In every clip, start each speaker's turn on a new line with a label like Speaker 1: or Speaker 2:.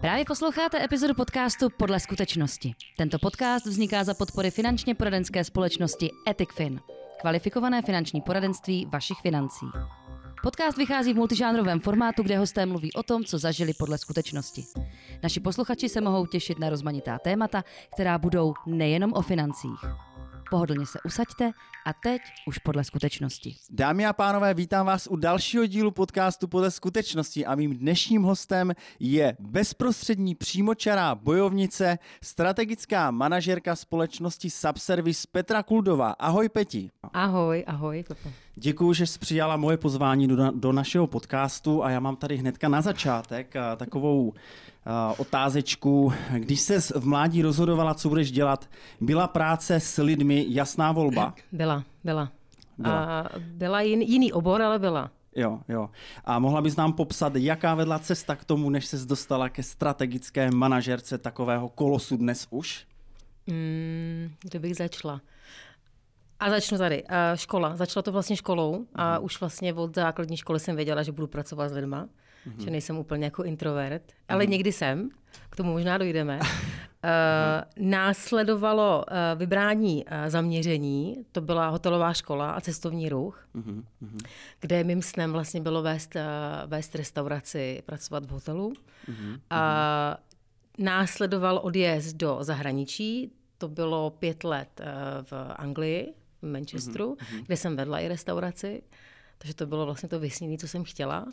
Speaker 1: Právě posloucháte epizodu podcastu Podle skutečnosti. Tento podcast vzniká za podpory finančně poradenské společnosti EthicFin, kvalifikované finanční poradenství vašich financí. Podcast vychází v multižánrovém formátu, kde hosté mluví o tom, co zažili podle skutečnosti. Naši posluchači se mohou těšit na rozmanitá témata, která budou nejenom o financích. Pohodlně se usaďte a teď už podle skutečnosti.
Speaker 2: Dámy a pánové, vítám vás u dalšího dílu podcastu Podle skutečnosti a mým dnešním hostem je bezprostřední přímočará bojovnice, strategická manažerka společnosti Subservice Petra Kuldová. Ahoj Peti.
Speaker 3: Ahoj, ahoj.
Speaker 2: Děkuji, že jsi přijala moje pozvání do, do našeho podcastu a já mám tady hnedka na začátek a, takovou otázečku. Když se v mládí rozhodovala, co budeš dělat, byla práce s lidmi jasná volba?
Speaker 3: Byla, byla.
Speaker 2: Byla.
Speaker 3: A byla jin, jiný obor, ale byla.
Speaker 2: Jo, jo. A mohla bys nám popsat, jaká vedla cesta k tomu, než ses dostala ke strategické manažerce takového kolosu dnes už?
Speaker 3: Mm, kde bych začala? A začnu tady. Uh, škola. Začala to vlastně školou a
Speaker 2: Mhm.
Speaker 3: už vlastně od základní školy jsem věděla, že budu pracovat s lidma,
Speaker 2: Mhm.
Speaker 3: že nejsem úplně jako introvert, ale někdy jsem, k tomu možná dojdeme. Uh, následovalo uh, vybrání uh, zaměření, to byla hotelová škola a cestovní ruch,
Speaker 2: Mhm, mhm,
Speaker 3: kde mým snem vlastně bylo vést, uh, vést restauraci, pracovat v hotelu.
Speaker 2: mhm.
Speaker 3: A následoval odjezd do zahraničí, to bylo pět let eh, v Anglii, v Manchesteru, mm-hmm. kde jsem vedla i restauraci. Takže to bylo vlastně to vysnění, co jsem chtěla.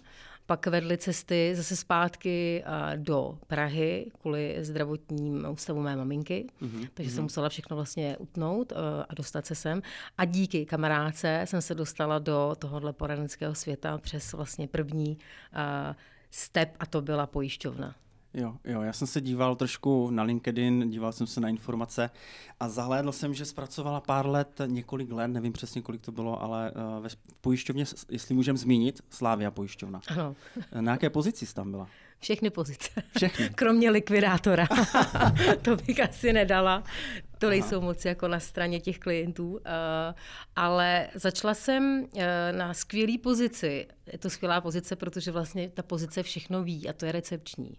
Speaker 3: Pak vedly cesty zase zpátky do Prahy kvůli zdravotním ústavu mé maminky. Mm-hmm. Takže jsem musela všechno vlastně utnout eh, a dostat se sem. A díky kamarádce jsem se dostala do tohohle poradenského světa přes vlastně první step a to byla pojišťovna.
Speaker 2: Jo, jo, já jsem se díval trošku na LinkedIn, díval jsem se na informace a zahlédl jsem, že zpracovala pár let, několik let, nevím přesně, kolik to bylo, ale uh, ve pojišťovně, jestli můžem zmínit, Slávia pojišťovna.
Speaker 3: Ano,
Speaker 2: Na jaké pozici jsi tam byla?
Speaker 3: všechny pozice.
Speaker 2: Všechny.
Speaker 3: Kromě likvidátora. to bych asi nedala. To nejsou moc jako na straně těch klientů. Uh, ale začala jsem uh, na skvělé pozici. Je to skvělá pozice, protože vlastně ta pozice všechno ví a to je recepční.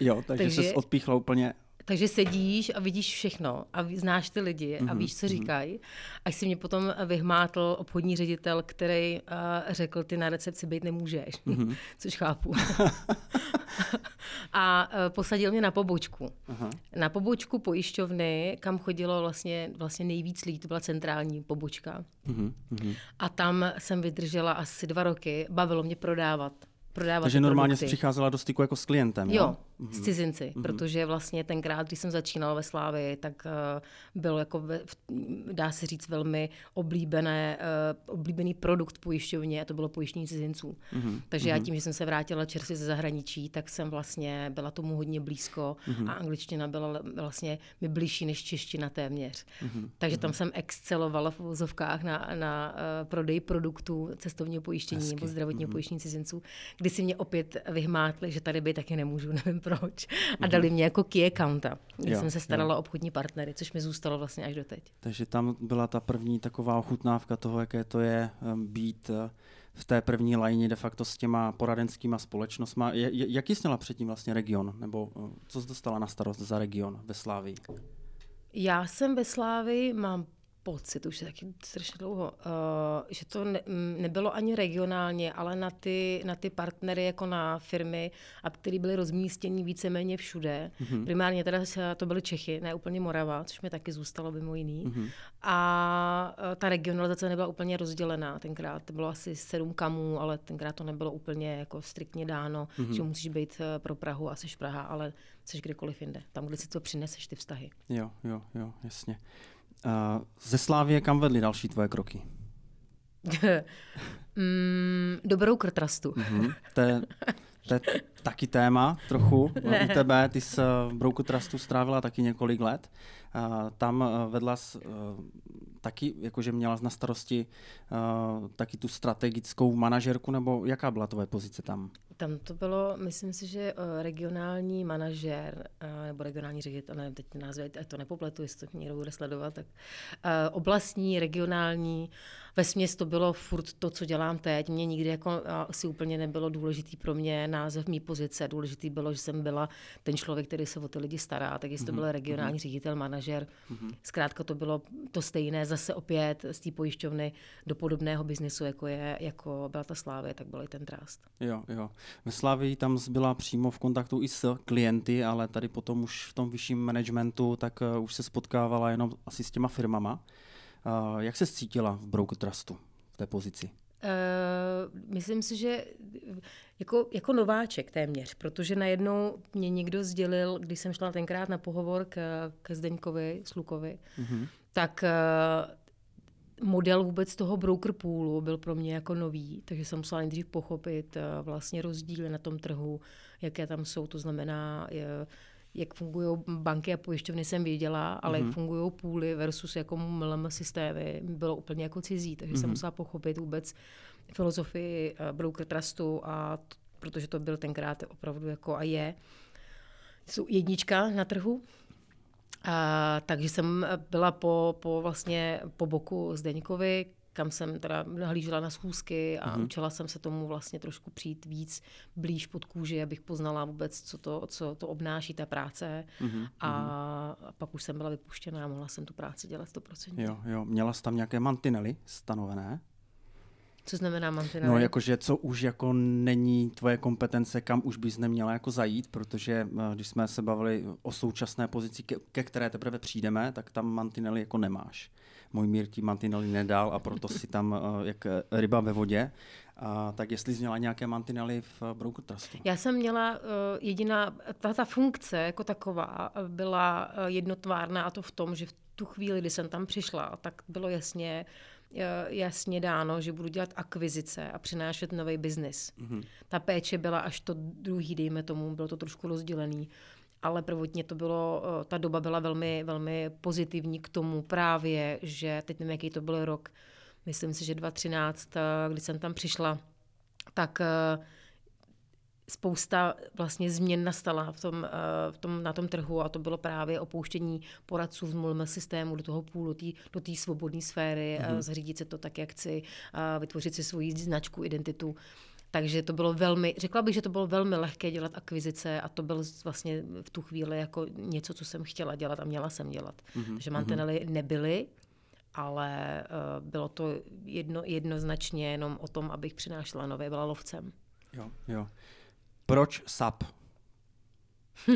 Speaker 2: Jo, takže,
Speaker 3: Takže-
Speaker 2: jsi odpíchla úplně
Speaker 3: Takže sedíš a vidíš všechno a znáš ty lidi a víš, co říkají. Až si mě potom vyhmátl obchodní ředitel, který uh, řekl, ty na recepci být nemůžeš, což chápu. a uh, posadil mě na pobočku.
Speaker 2: Aha.
Speaker 3: Na pobočku pojišťovny, kam chodilo vlastně, vlastně nejvíc lidí, to byla centrální pobočka.
Speaker 2: Mhm, mhm.
Speaker 3: A tam jsem vydržela asi dva roky, bavilo mě prodávat. prodávat
Speaker 2: Takže normálně jsi přicházela do styku jako s klientem,
Speaker 3: Jo,
Speaker 2: jo?
Speaker 3: S cizinci, mm-hmm. protože vlastně tenkrát, když jsem začínala ve Slávii, tak uh, byl jako, ve, v- dá se říct, velmi oblíbené, uh, oblíbený produkt pojišťovně a to bylo pojištění cizinců. Mm-hmm. Takže já tím, že jsem se vrátila čerstvě ze zahraničí, tak jsem vlastně byla tomu hodně blízko mm-hmm. a angličtina byla vlastně mi blížší než čeština téměř. Mm-hmm. Takže tam jsem excelovala v vozovkách na, na uh, prodej produktů cestovního pojištění
Speaker 2: Hezky.
Speaker 3: nebo zdravotního mm-hmm. pojištění cizinců, kdy si mě opět vyhmátli, že tady být taky nemůžu, nevím proč. A dali mě jako key accounta, kdy
Speaker 2: Jo,
Speaker 3: jsem se starala o obchodní partnery, což mi zůstalo vlastně až doteď.
Speaker 2: Takže tam byla ta první taková ochutnávka toho, jaké to je em, být eh, v té první lajně de facto s těma poradenskýma společnostma. Jaký jsi měla předtím vlastně region? Nebo eh, co jsi dostala na starost za region ve Slávii?
Speaker 3: Já jsem ve Slávii, mám pocit, už je taky strašně dlouho, uh, že to ne, nebylo ani regionálně, ale na ty, na ty partnery, jako na firmy, a které byly rozmístěni víceméně všude. Mm-hmm. Primárně teda to byly Čechy, ne úplně Morava, což mi taky zůstalo mimo jiný. Mm-hmm. A uh, ta regionalizace nebyla úplně rozdělená tenkrát. To bylo asi sedm kamů, ale tenkrát to nebylo úplně jako striktně dáno, mm-hmm. že musíš být eh, pro Prahu a jsi Praha, ale jsi kdekoliv jinde. Tam, kde si to přineseš, ty vztahy.
Speaker 2: Jo, jo, jo, jasně. Uh, ze Slávie kam vedly další tvoje kroky?
Speaker 3: mm, dobrou krtrastu.
Speaker 2: Mhm. To, je, to je taky téma trochu ne. u tebe. Ty jsi eh, v Broku Trustu strávila taky několik let. Uh, tam eh, vedla uh, taky jakože měla na starosti taky tu strategickou manažerku, nebo jaká byla tvoje pozice tam?
Speaker 3: Tam to bylo, myslím si, že eh, regionální manažer, eh, nebo regionální ředitel, nevím teď názvy, to nepopletu, jestli to někdo bude sledovat, tak eh, oblastní, regionální, ve směs to bylo furt to, co dělám teď. Mě nikdy jako asi úplně nebylo důležitý pro mě název mý pozice. Důležitý bylo, že jsem byla ten člověk, který se o ty lidi stará. Tak jestli to mhm, byl regionální mm-hmm. ředitel, manažer, mm-hmm. zkrátka to bylo to stejné, zase opět z té pojišťovny do podobného biznesu, jako, je, jako byla ta Slávě, tak byl i ten Trust.
Speaker 2: Jo, jo. Ve Slávii tam byla přímo v kontaktu i s klienty, ale tady potom už v tom vyšším managementu, tak uh, už se spotkávala jenom asi s těma firmama. Uh, jak se cítila v Broker Trustu v té pozici?
Speaker 3: Uh, myslím si, že jako, jako nováček téměř, protože najednou mě někdo sdělil, když jsem šla tenkrát na pohovor k, ke Zdeňkovi, Slukovi, uh-huh. tak uh, model vůbec toho broker poolu byl pro mě jako nový, takže jsem musela nejdřív pochopit uh, vlastně rozdíly na tom trhu, jaké tam jsou, to znamená, jak fungují banky a pojišťovny jsem věděla, ale mm-hmm. jak mhm. fungují půly versus jako MLM systémy bylo úplně jako cizí, takže mm-hmm. jsem mhm. musela pochopit vůbec filozofii uh, broker trustu a t- protože to byl tenkrát opravdu jako a je jsou jednička na trhu. A, takže jsem byla po, po vlastně po boku Zdeňkovi, kam jsem teda nahlížela na schůzky a mm-hmm. učila jsem se tomu vlastně trošku přijít víc blíž pod kůži, abych poznala vůbec, co to, co to obnáší ta práce. Mm-hmm. A, a pak už jsem byla vypuštěná a mohla jsem tu práci dělat 100%.
Speaker 2: Jo, jo. Měla jsi tam nějaké mantinely stanovené?
Speaker 3: Co znamená mantinely?
Speaker 2: No, jakože co už jako není tvoje kompetence, kam už bys neměla jako zajít, protože eh, když jsme se bavili o současné pozici, ke, ke které teprve přijdeme, tak tam mantinely jako nemáš můj mír ti mantinely nedal a proto si tam eh, jak ryba ve vodě. A, tak jestli jsi měla nějaké mantinely v Broker Trustu?
Speaker 3: Já jsem měla uh, jediná, ta, ta funkce jako taková byla uh, jednotvárná a to v tom, že v tu chvíli, kdy jsem tam přišla, tak bylo jasně jasně dáno, že budu dělat akvizice a přinášet nový biznis. Mm-hmm. Ta péče byla až to druhý, dejme tomu, bylo to trošku rozdělený ale prvotně to bylo, eh, ta doba byla velmi, velmi pozitivní k tomu právě, že teď nevím, jaký to byl rok, myslím si, že 2013, eh, kdy jsem tam přišla, tak eh, spousta vlastně změn nastala v tom, v tom, na tom trhu a to bylo právě opouštění poradců v MLM systému do toho půlu, do té svobodné sféry, mm-hmm. zařídit se to tak, jak chci, vytvořit si svoji značku, identitu. Takže to bylo velmi, řekla bych, že to bylo velmi lehké dělat akvizice a to bylo vlastně v tu chvíli jako něco, co jsem chtěla dělat a měla jsem dělat. Mm-hmm. Takže mantinely mm-hmm. nebyly, ale uh, bylo to jedno, jednoznačně jenom o tom, abych přinášela nové, byla lovcem.
Speaker 2: Jo, jo. Proč SAP?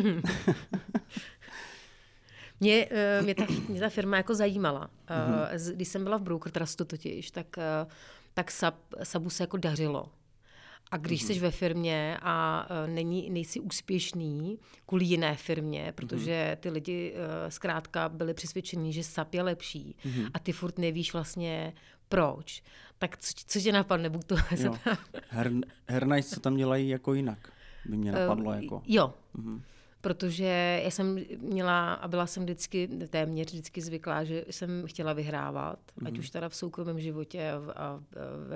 Speaker 3: mě, uh, mě, ta, mě ta firma jako zajímala. Uh. Když jsem byla v Broker Trustu totiž, tak, uh, tak SAP, SAPu se jako dařilo. A když mm-hmm. jsi ve firmě a uh, není, nejsi úspěšný kvůli jiné firmě, protože ty lidi uh, zkrátka byli přesvědčení, že SAP je lepší mm-hmm. a ty furt nevíš vlastně proč, tak co, co tě napadne? Buď to
Speaker 2: Her, Her co tam dělají jako jinak, by mě napadlo. Uh, jako.
Speaker 3: Jo. Mm-hmm protože já jsem měla a byla jsem vždycky, téměř vždycky zvyklá, že jsem chtěla vyhrávat, mm-hmm. ať mhm. už teda v soukromém životě a, a, a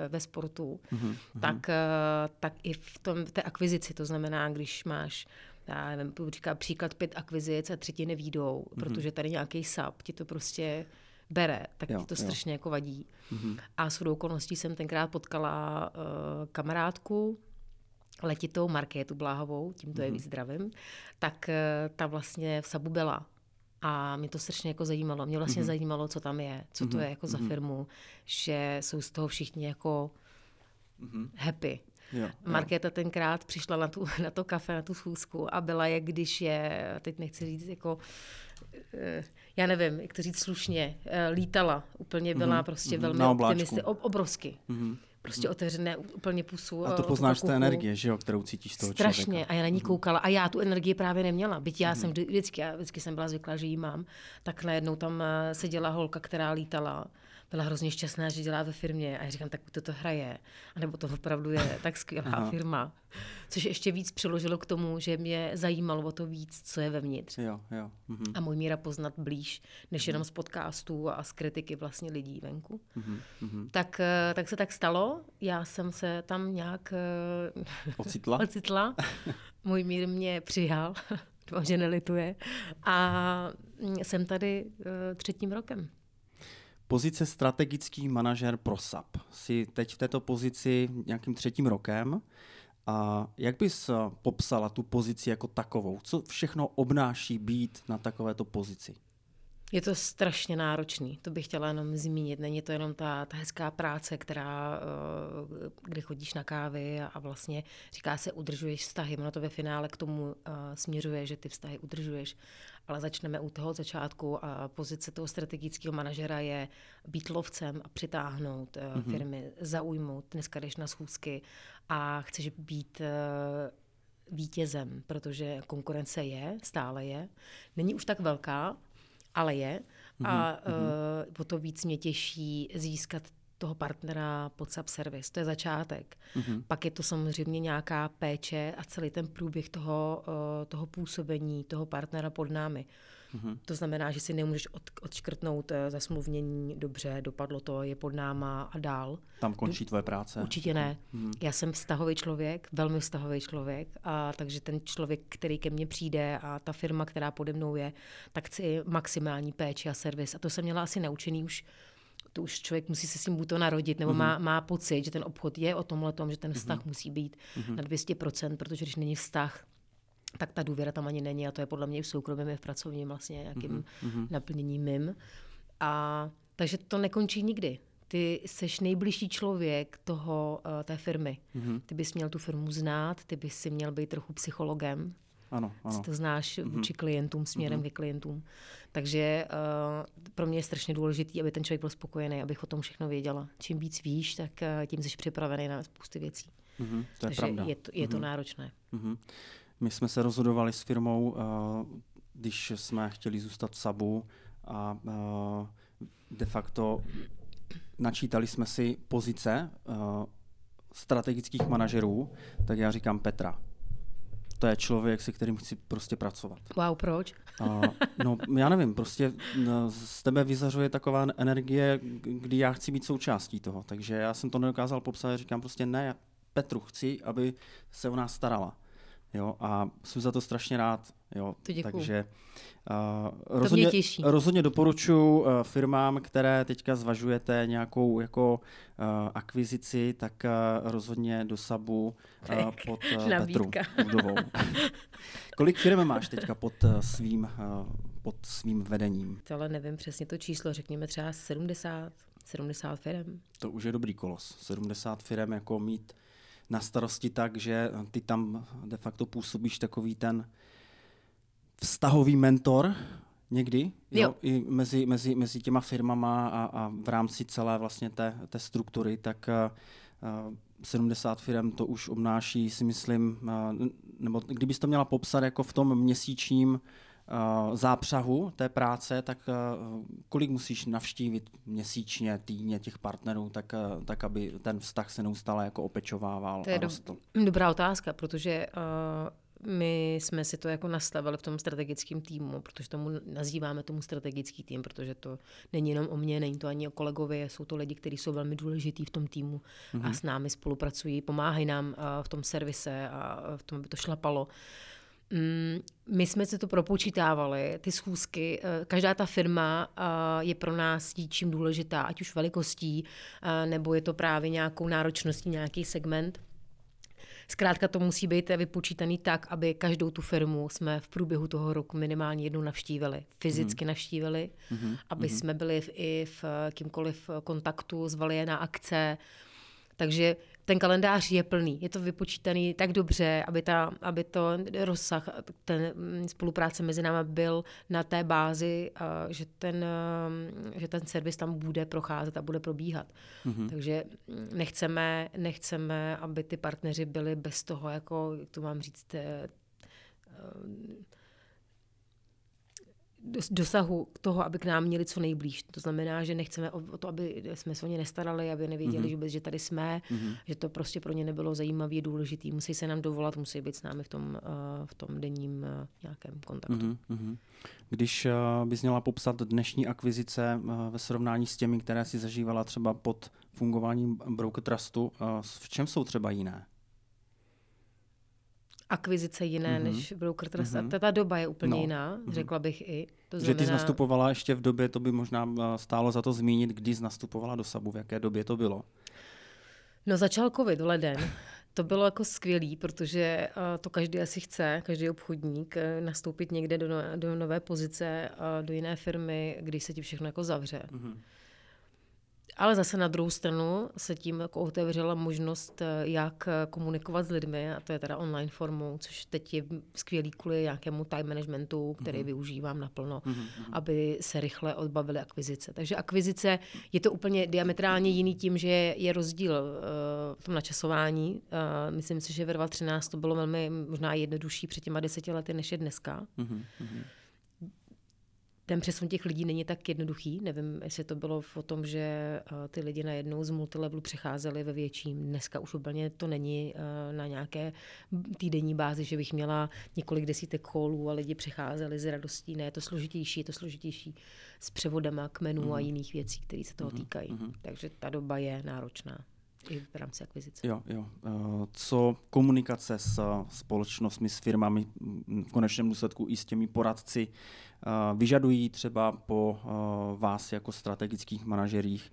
Speaker 3: ve sportu, mm-hmm. tak, eh, tak i v tom, v té akvizici, to znamená, když máš já nevím, říká příklad pět akvizic a třetí nevídou, mm-hmm. protože tady nějaký sap ti to prostě bere, tak jo, ti to strašně jo. jako vadí. Mm-hmm. A s okolností jsem tenkrát potkala uh, kamarádku, letitou Markétu Bláhovou, tímto je mhm. víc zdravím, tak eh, ta vlastně v Sabu byla. A mě to strašně jako zajímalo. Mě vlastně mm-hmm. zajímalo, co tam je, co mm-hmm. to mhm. je jako za mhm. firmu, že jsou z toho všichni jako mm-hmm. happy. Jo, Markéta jo. tenkrát přišla na, tu, na to kafe, na tu schůzku a byla jak když je, teď nechci říct jako, eh, já nevím, jak to říct slušně, eh, lítala. Úplně byla mm-hmm. prostě mm-hmm. velmi optimistická, obrovsky. Mm-hmm prostě otevřené úplně pusu.
Speaker 2: A to poznáš té energie, že jo, kterou cítíš z toho
Speaker 3: Strašně. Člověka. A já na ní mhm. koukala. A já tu energii právě neměla. Byť já mm. jsem vždycky, já vždycky jsem byla zvyklá, že ji mám. Tak najednou tam eh, seděla holka, která lítala byla hrozně šťastná, že dělá ve firmě. A já říkám, tak to to hraje. A nebo to opravdu je tak skvělá
Speaker 2: Aha.
Speaker 3: firma. Což ještě víc přiložilo k tomu, že mě zajímalo o to víc, co je vevnitř.
Speaker 2: Jo, jo. Mhm.
Speaker 3: A můj míra poznat blíž, než jenom z podcastů a z kritiky vlastně lidí venku.
Speaker 2: Mhm. Mhm.
Speaker 3: Tak, eh, tak se tak stalo. Já jsem se tam nějak eh,
Speaker 2: Ocitla?
Speaker 3: ocitla. Můj mír mě přijal, doufám, že nelituje. A mm, jsem tady eh, třetím rokem.
Speaker 2: Pozice strategický manažer pro SAP. Jsi teď v této pozici nějakým třetím rokem. A jak bys eh, popsala tu pozici jako takovou? Co všechno obnáší být na takovéto pozici?
Speaker 3: Je to strašně náročný, to bych chtěla jenom zmínit. Není to jenom ta, ta hezká práce, která, eh, kde chodíš na kávy a vlastně říká se, udržuješ vztahy. Ono to ve finále k tomu eh, směřuje, že ty vztahy udržuješ. Ale začneme u toho začátku a pozice toho strategického manažera je být lovcem a přitáhnout mm-hmm. firmy, zaujmout. Dneska jdeš na schůzky a chceš být vítězem, protože konkurence je, stále je. Není už tak velká, ale je. A mm-hmm. uh, o to víc mě těší získat toho partnera pod subservice. To je začátek. Mm-hmm. Pak je to samozřejmě nějaká péče a celý ten průběh toho, uh, toho působení, toho partnera pod námi. Mm-hmm. To znamená, že si nemůžeš od, odškrtnout uh, zasmluvnění, dobře, dopadlo to, je pod náma a dál.
Speaker 2: Tam končí tvoje práce?
Speaker 3: Určitě ne. Mm-hmm. Já jsem vztahový člověk, velmi vztahový člověk, a takže ten člověk, který ke mně přijde a ta firma, která pode mnou je, tak chci maximální péči a servis. A to jsem měla asi naučený už to už člověk musí se s tím buď to narodit, nebo mm-hmm. má, má pocit, že ten obchod je o tomhle tom, že ten vztah mm-hmm. musí být mm-hmm. na 200%, protože když není vztah, tak ta důvěra tam ani není a to je podle mě i v soukromém, i v pracovním vlastně nějakým mm-hmm. naplněním mým. A takže to nekončí nikdy. Ty seš nejbližší člověk toho, uh, té firmy. Mm-hmm. Ty bys měl tu firmu znát, ty bys si měl být trochu psychologem.
Speaker 2: Ano, ano.
Speaker 3: to znáš mm-hmm. vůči klientům, směrem mm-hmm. ke klientům. Takže uh, pro mě je strašně důležité, aby ten člověk byl spokojený, abych o tom všechno věděla. Čím víc víš, tak uh, tím jsi připravený na spousty věcí.
Speaker 2: Mm-hmm, to je
Speaker 3: Takže
Speaker 2: pravda.
Speaker 3: je to, je to mm-hmm. náročné.
Speaker 2: Mm-hmm. My jsme se rozhodovali s firmou, uh, když jsme chtěli zůstat v Sabu a uh, de facto načítali jsme si pozice uh, strategických manažerů, tak já říkám Petra. To je člověk, se kterým chci prostě pracovat.
Speaker 3: Wow, proč?
Speaker 2: Uh, no, já nevím, prostě z tebe vyzařuje taková energie, kdy já chci být součástí toho. Takže já jsem to nedokázal popsat, říkám prostě ne, Petru chci, aby se o nás starala. Jo, a jsem za to strašně rád. Jo,
Speaker 3: to děkuju.
Speaker 2: takže uh, rozhodně, rozhodně doporučuji uh, firmám, které teďka zvažujete nějakou jako uh, akvizici, tak uh, rozhodně do Sabu uh, pod uh, Petru Udovou. Kolik firm máš teďka pod uh, svým, uh, pod svým vedením?
Speaker 3: Ale nevím přesně to číslo, řekněme třeba 70, 70 firm.
Speaker 2: To už je dobrý kolos. 70 firm jako mít na starosti tak, že ty tam de facto působíš takový ten vztahový mentor někdy, jo. Jo, i mezi, mezi, mezi těma firmama a, a v rámci celé vlastně té, té struktury, tak uh, 70 firm to už obnáší, si myslím, uh, nebo kdybys to měla popsat jako v tom měsíčním zápřahu té práce, tak uh, kolik musíš navštívit měsíčně, týdně těch partnerů, tak, uh, tak aby ten vztah se neustále jako opečovával
Speaker 3: to je
Speaker 2: a rostl?
Speaker 3: Do, dobrá otázka, protože uh, my jsme si to jako nastavili v tom strategickém týmu, protože tomu nazýváme tomu strategický tým, protože to není jenom o mně, není to ani o kolegovi, jsou to lidi, kteří jsou velmi důležitý v tom týmu mm-hmm. a s námi spolupracují, pomáhají nám uh, v tom servise a v tom, aby to šlapalo. Uh, my jsme si to propočítávali, ty schůzky. Eh, každá ta firma eh, je pro nás čím důležitá, ať už velikostí, eh, nebo je to právě nějakou náročností, nějaký segment. Zkrátka to musí být vypočítaný tak, aby každou tu firmu jsme v průběhu toho roku minimálně jednou navštívili. Fyzicky mm. navštívili, mm-hmm. aby mm-hmm. jsme byli v, i v kýmkoliv kontaktu, zvali je na akce. Takže ten kalendář je plný, je to vypočítaný tak dobře, aby, ta, aby to rozsah, ten mm, spolupráce mezi námi byl na té bázi, že ten, že ten servis tam bude procházet a bude probíhat. Mm-hmm. Takže mm, nechceme, nechceme, aby ty partneři byli bez toho, jako, jak to mám říct, dosahu toho, aby k nám měli co nejblíž. To znamená, že nechceme o to, aby jsme se o ně nestarali, aby nevěděli, mm-hmm. že, vůbec, že tady jsme, mm-hmm. že to prostě pro ně nebylo zajímavé, důležité. Musí se nám dovolat, musí být s námi v tom, uh, v tom denním uh, nějakém kontaktu.
Speaker 2: Mm-hmm. Když uh, bys měla popsat dnešní akvizice ve srovnání s těmi, které si zažívala třeba pod fungováním Broker Trustu, v čem jsou třeba jiné?
Speaker 3: Akvizice jiné mm-hmm. než broker trust. Mm-hmm. A ta doba je úplně no. jiná, mm-hmm. řekla bych i.
Speaker 2: To znamená... Že ty jsi nastupovala ještě v době, to by možná eh, stálo za to zmínit, kdy jsi nastupovala do Sabu, v jaké době to bylo?
Speaker 3: No začal covid v leden. To bylo jako skvělý, protože uh, to každý asi chce, každý obchodník, uh, nastoupit někde do, no, do nové pozice, do jiné firmy, když se ti všechno jako zavře. Mm-hmm. Ale zase na druhou stranu se tím jako otevřela možnost, eh, jak eh, komunikovat s lidmi, a to je teda online formou, což teď je skvělý kvůli nějakému time managementu, který mm-hmm. využívám naplno, mm-hmm. aby se rychle odbavili akvizice. Takže akvizice je to úplně diametrálně jiný tím, že je rozdíl uh, v tom načasování. Uh, myslím si, že ve 2013 to bylo velmi možná jednodušší před těma deseti lety, než je dneska. Mm-hmm ten přesun těch lidí není tak jednoduchý. Nevím, jestli to bylo o tom, že eh, ty lidi najednou z multilevelu přecházeli ve větším. Dneska už úplně to není eh, na nějaké týdenní bázi, že bych měla několik desítek kolů a lidi přecházeli z radostí. Ne, je to složitější, je to složitější s převodama kmenů mm. a mhm. jiných věcí, které se toho mm. týkají. Mm. Takže ta doba je náročná i v rámci akvizice.
Speaker 2: Jo, jo. Eh, co komunikace s společnostmi, s firmami, v konečném důsledku i s těmi poradci, eh, vyžadují třeba po eh, vás jako strategických manažerích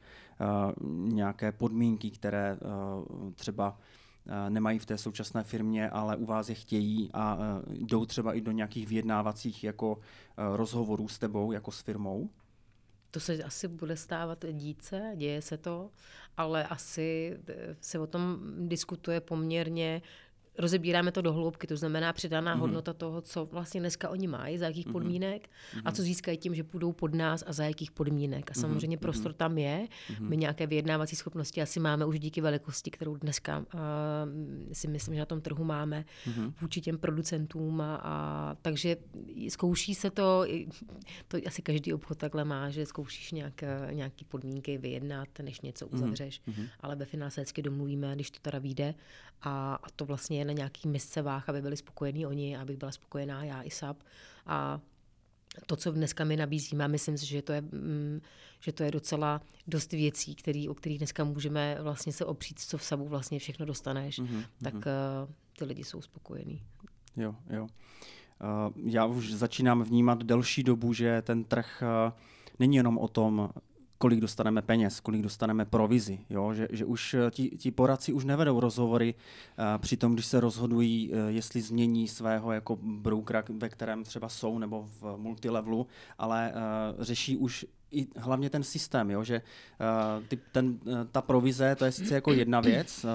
Speaker 2: nějaké podmínky, které třeba nemají v té současné firmě, ale u vás je chtějí a jdou třeba i do nějakých vyjednávacích jako rozhovorů s tebou, jako s firmou?
Speaker 3: To se asi bude stávat díce, děje se to, ale asi se o tom diskutuje poměrně rozebíráme to do hloubky, to znamená přidaná mm-hmm. hodnota toho, co vlastně dneska oni mají, za jakých mm-hmm. podmínek mm-hmm. a co získají tím, že půjdou pod nás a za jakých podmínek. A mhm. samozřejmě mm-hmm. prostor tam je. Mm-hmm. My nějaké vyjednávací schopnosti asi máme už díky velikosti, kterou dneska uh, si myslím, že na tom trhu máme mm-hmm. vůči těm producentům. A, a takže zkouší se to, to asi každý obchod takhle má, že zkoušíš nějak, nějaký podmínky vyjednat, než něco mhm. uzavřeš, mm-hmm. ale ve finále se vždycky domluvíme, když to teda vyjde a, a to vlastně je na nějaký misce váh, aby byli spokojení oni, abych byla spokojená já i SAP. A to, co dneska my nabízíme, myslím si, že to je, mm, že to je docela dost věcí, který, o kterých dneska můžeme vlastně se opřít, co v Sabu vlastně všechno dostaneš, mm-hmm. tak uh, ty lidi jsou spokojení.
Speaker 2: Jo, jo. Uh, já už začínám vnímat delší dobu, že ten trh uh, není jenom o tom kolik dostaneme peněz, kolik dostaneme provizi. Jo? Že, že už eh, ti, ti poradci už nevedou rozhovory uh, při tom, když se rozhodují, uh, jestli změní svého jako brokera, ve kterém třeba jsou, nebo v multilevelu, ale uh, řeší už i hlavně ten systém, jo, že uh, ty, ten, uh, ta provize, to je sice jako jedna věc, uh,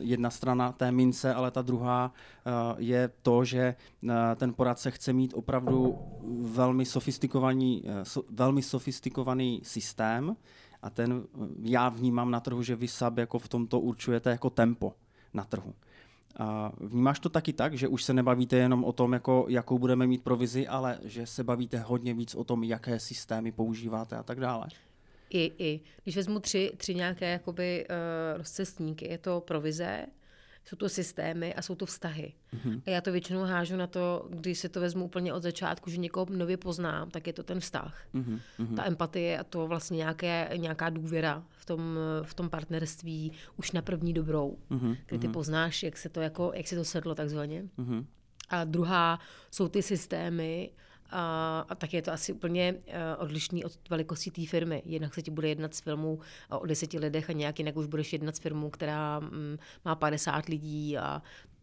Speaker 2: jedna strana té mince, ale ta druhá uh, je to, že uh, ten poradce chce mít opravdu velmi sofistikovaný, uh, so, velmi sofistikovaný systém a ten uh, já vnímám na trhu, že vy sab jako v tomto určujete jako tempo na trhu. A vnímáš to taky tak, že už se nebavíte jenom o tom, jako, jakou budeme mít provizi, ale že se bavíte hodně víc o tom, jaké systémy používáte a tak dále?
Speaker 3: I, i. Když vezmu tři, tři nějaké jakoby, uh, rozcestníky, je to provize, jsou to systémy a jsou to vztahy. Mm-hmm. A já to většinou hážu na to, když se to vezmu úplně od začátku, že někoho nově poznám, tak je to ten vztah. Mm-hmm. Ta empatie a to vlastně nějaké, nějaká důvěra v tom, v tom partnerství už na první dobrou, mm-hmm. kdy ty mhm. poznáš, jak se to, jako, jak se to sedlo takzvaně. Mm-hmm. A druhá jsou ty systémy, a, a tak je to asi úplně uh, odlišný od velikosti té firmy. Jednak se ti bude jednat s firmou o deseti lidech a nějak jinak už budeš jednat s firmou, která um, má 50 lidí a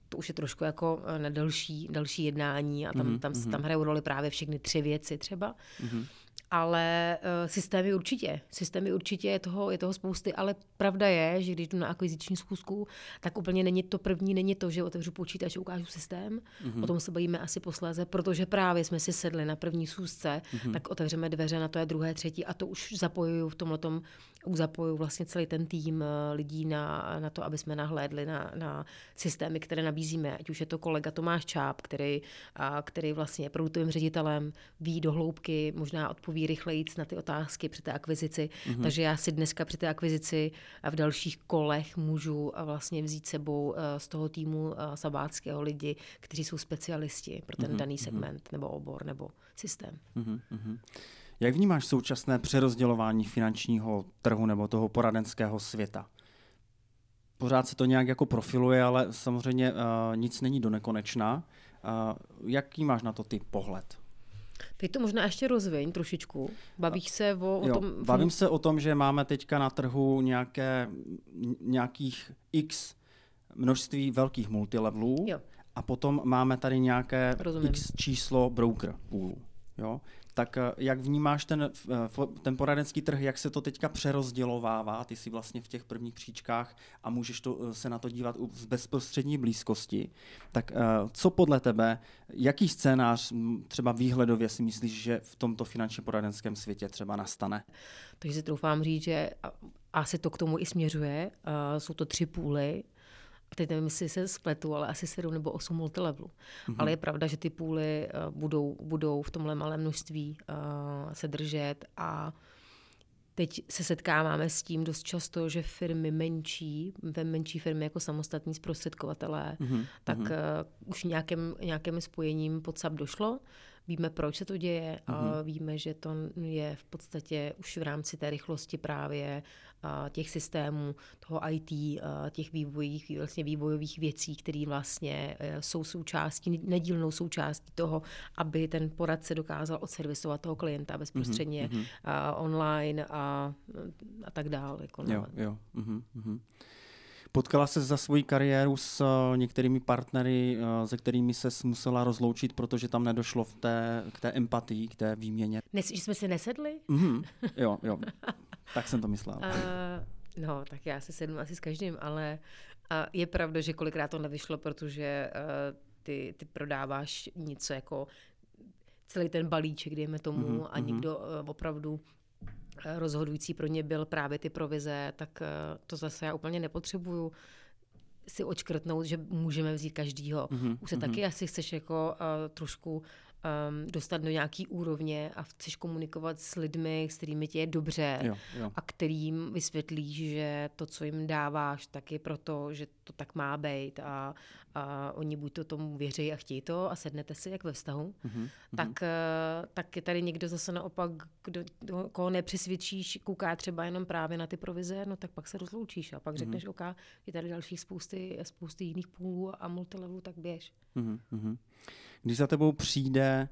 Speaker 3: to už je trošku jako na další, další jednání a tam, mm-hmm. tam, tam hrajou roli právě všechny tři věci třeba. Mm-hmm. Ale uh, systémy určitě. Systémy určitě je toho, je toho spousty, ale pravda je, že když jdu na akviziční schůzku, tak úplně není to první, není to, že otevřu počítač a ukážu systém. Mm-hmm. O tom se bavíme asi posléze, protože právě jsme si sedli na první schůzce, mm-hmm. tak otevřeme dveře na to je druhé, třetí a to už zapojuju v tomhle už zapojuju vlastně celý ten tým eh, lidí na, na to, aby jsme nahlédli na, na systémy, které nabízíme. Ať už je to kolega Tomáš Čáp, který, a, který vlastně je produktovým ředitelem, ví do hloubky, možná odpoví rychleji na ty otázky při té akvizici. Mm-hmm. Takže já si dneska při té akvizici a v dalších kolech můžu vlastně vzít sebou eh, z toho týmu eh, sabáckého lidi, kteří jsou specialisti pro ten mm-hmm. daný segment mm-hmm. nebo obor nebo systém. Mm-hmm.
Speaker 2: Jak vnímáš současné přerozdělování finančního trhu nebo toho poradenského světa? Pořád se to nějak jako profiluje, ale samozřejmě uh, nic není do nekonečna. Uh, jaký máš na to ty pohled?
Speaker 3: Teď to možná ještě rozviň trošičku. Bavíš se o, o
Speaker 2: jo,
Speaker 3: tom...
Speaker 2: Bavím se o tom, že máme teďka na trhu nějaké, nějakých x množství velkých multilevelů jo. a potom máme tady nějaké Rozumím. x číslo broker poolů. Jo? Tak eh, jak vnímáš ten, eh, ten poradenský trh, jak se to teďka přerozdělovává, ty jsi vlastně v těch prvních příčkách a můžeš to, eh, se na to dívat z bezprostřední blízkosti, tak co podle tebe, jaký scénář třeba výhledově si myslíš, že v tomto finančně poradenském světě třeba nastane?
Speaker 3: Takže si troufám říct, že asi to k tomu i směřuje. Jsou to tři půly teď nevím, jestli se spletu, ale asi sedm nebo osm multilevelů. Mm-hmm. Ale je pravda, že ty půly uh, budou, budou v tomhle malém množství uh, se držet a Teď se setkáváme s tím dost často, že firmy menší, ve menší firmy jako samostatní zprostředkovatelé, mm-hmm. tak uh, už nějakým, nějakým spojením pod SAP došlo. Víme, proč se to děje a mm-hmm. víme, že to je v podstatě už v rámci té rychlosti právě těch systémů, toho IT, těch vývojových, vlastně vývojových věcí, které vlastně e, jsou součástí, nedílnou součástí toho, aby ten poradce dokázal odservisovat toho klienta bezprostředně mm-hmm. online a, a tak dále. Jako
Speaker 2: jo, jo. Mm-hmm. Potkala se za svoji kariéru s uh, některými partnery, uh, se kterými se musela rozloučit, protože tam nedošlo v té, k té empatii, k té výměně.
Speaker 3: Nes, že jsme si nesedli?
Speaker 2: Mm-hmm. Jo, jo. Tak jsem to myslela.
Speaker 3: Uh, no, tak já se sednu asi s každým, ale uh, je pravda, že kolikrát to nevyšlo, protože uh, ty, ty prodáváš něco jako celý ten balíček, dejme tomu, mm-hmm. a někdo uh, opravdu rozhodující pro ně byl právě ty provize, tak to zase já úplně nepotřebuju si očkrtnout, že můžeme vzít každýho. Mm-hmm. Už se mm-hmm. taky asi chceš jako uh, trošku um, dostat do nějaký úrovně a chceš komunikovat s lidmi, s kterými ti je dobře jo, jo. a kterým vysvětlíš, že to, co jim dáváš, tak je proto, že to tak má být a, a oni buď to tomu věří a chtějí to a sednete si jak ve vztahu, mm-hmm. tak, uh, tak je tady někdo zase naopak, kdo, koho nepřesvědčíš, kouká třeba jenom právě na ty provize, no tak pak se rozloučíš a pak mm-hmm. řekneš, OK, je tady další spousty, spousty jiných půlů a multilevelů, tak běž. Mm-hmm
Speaker 2: když za tebou přijde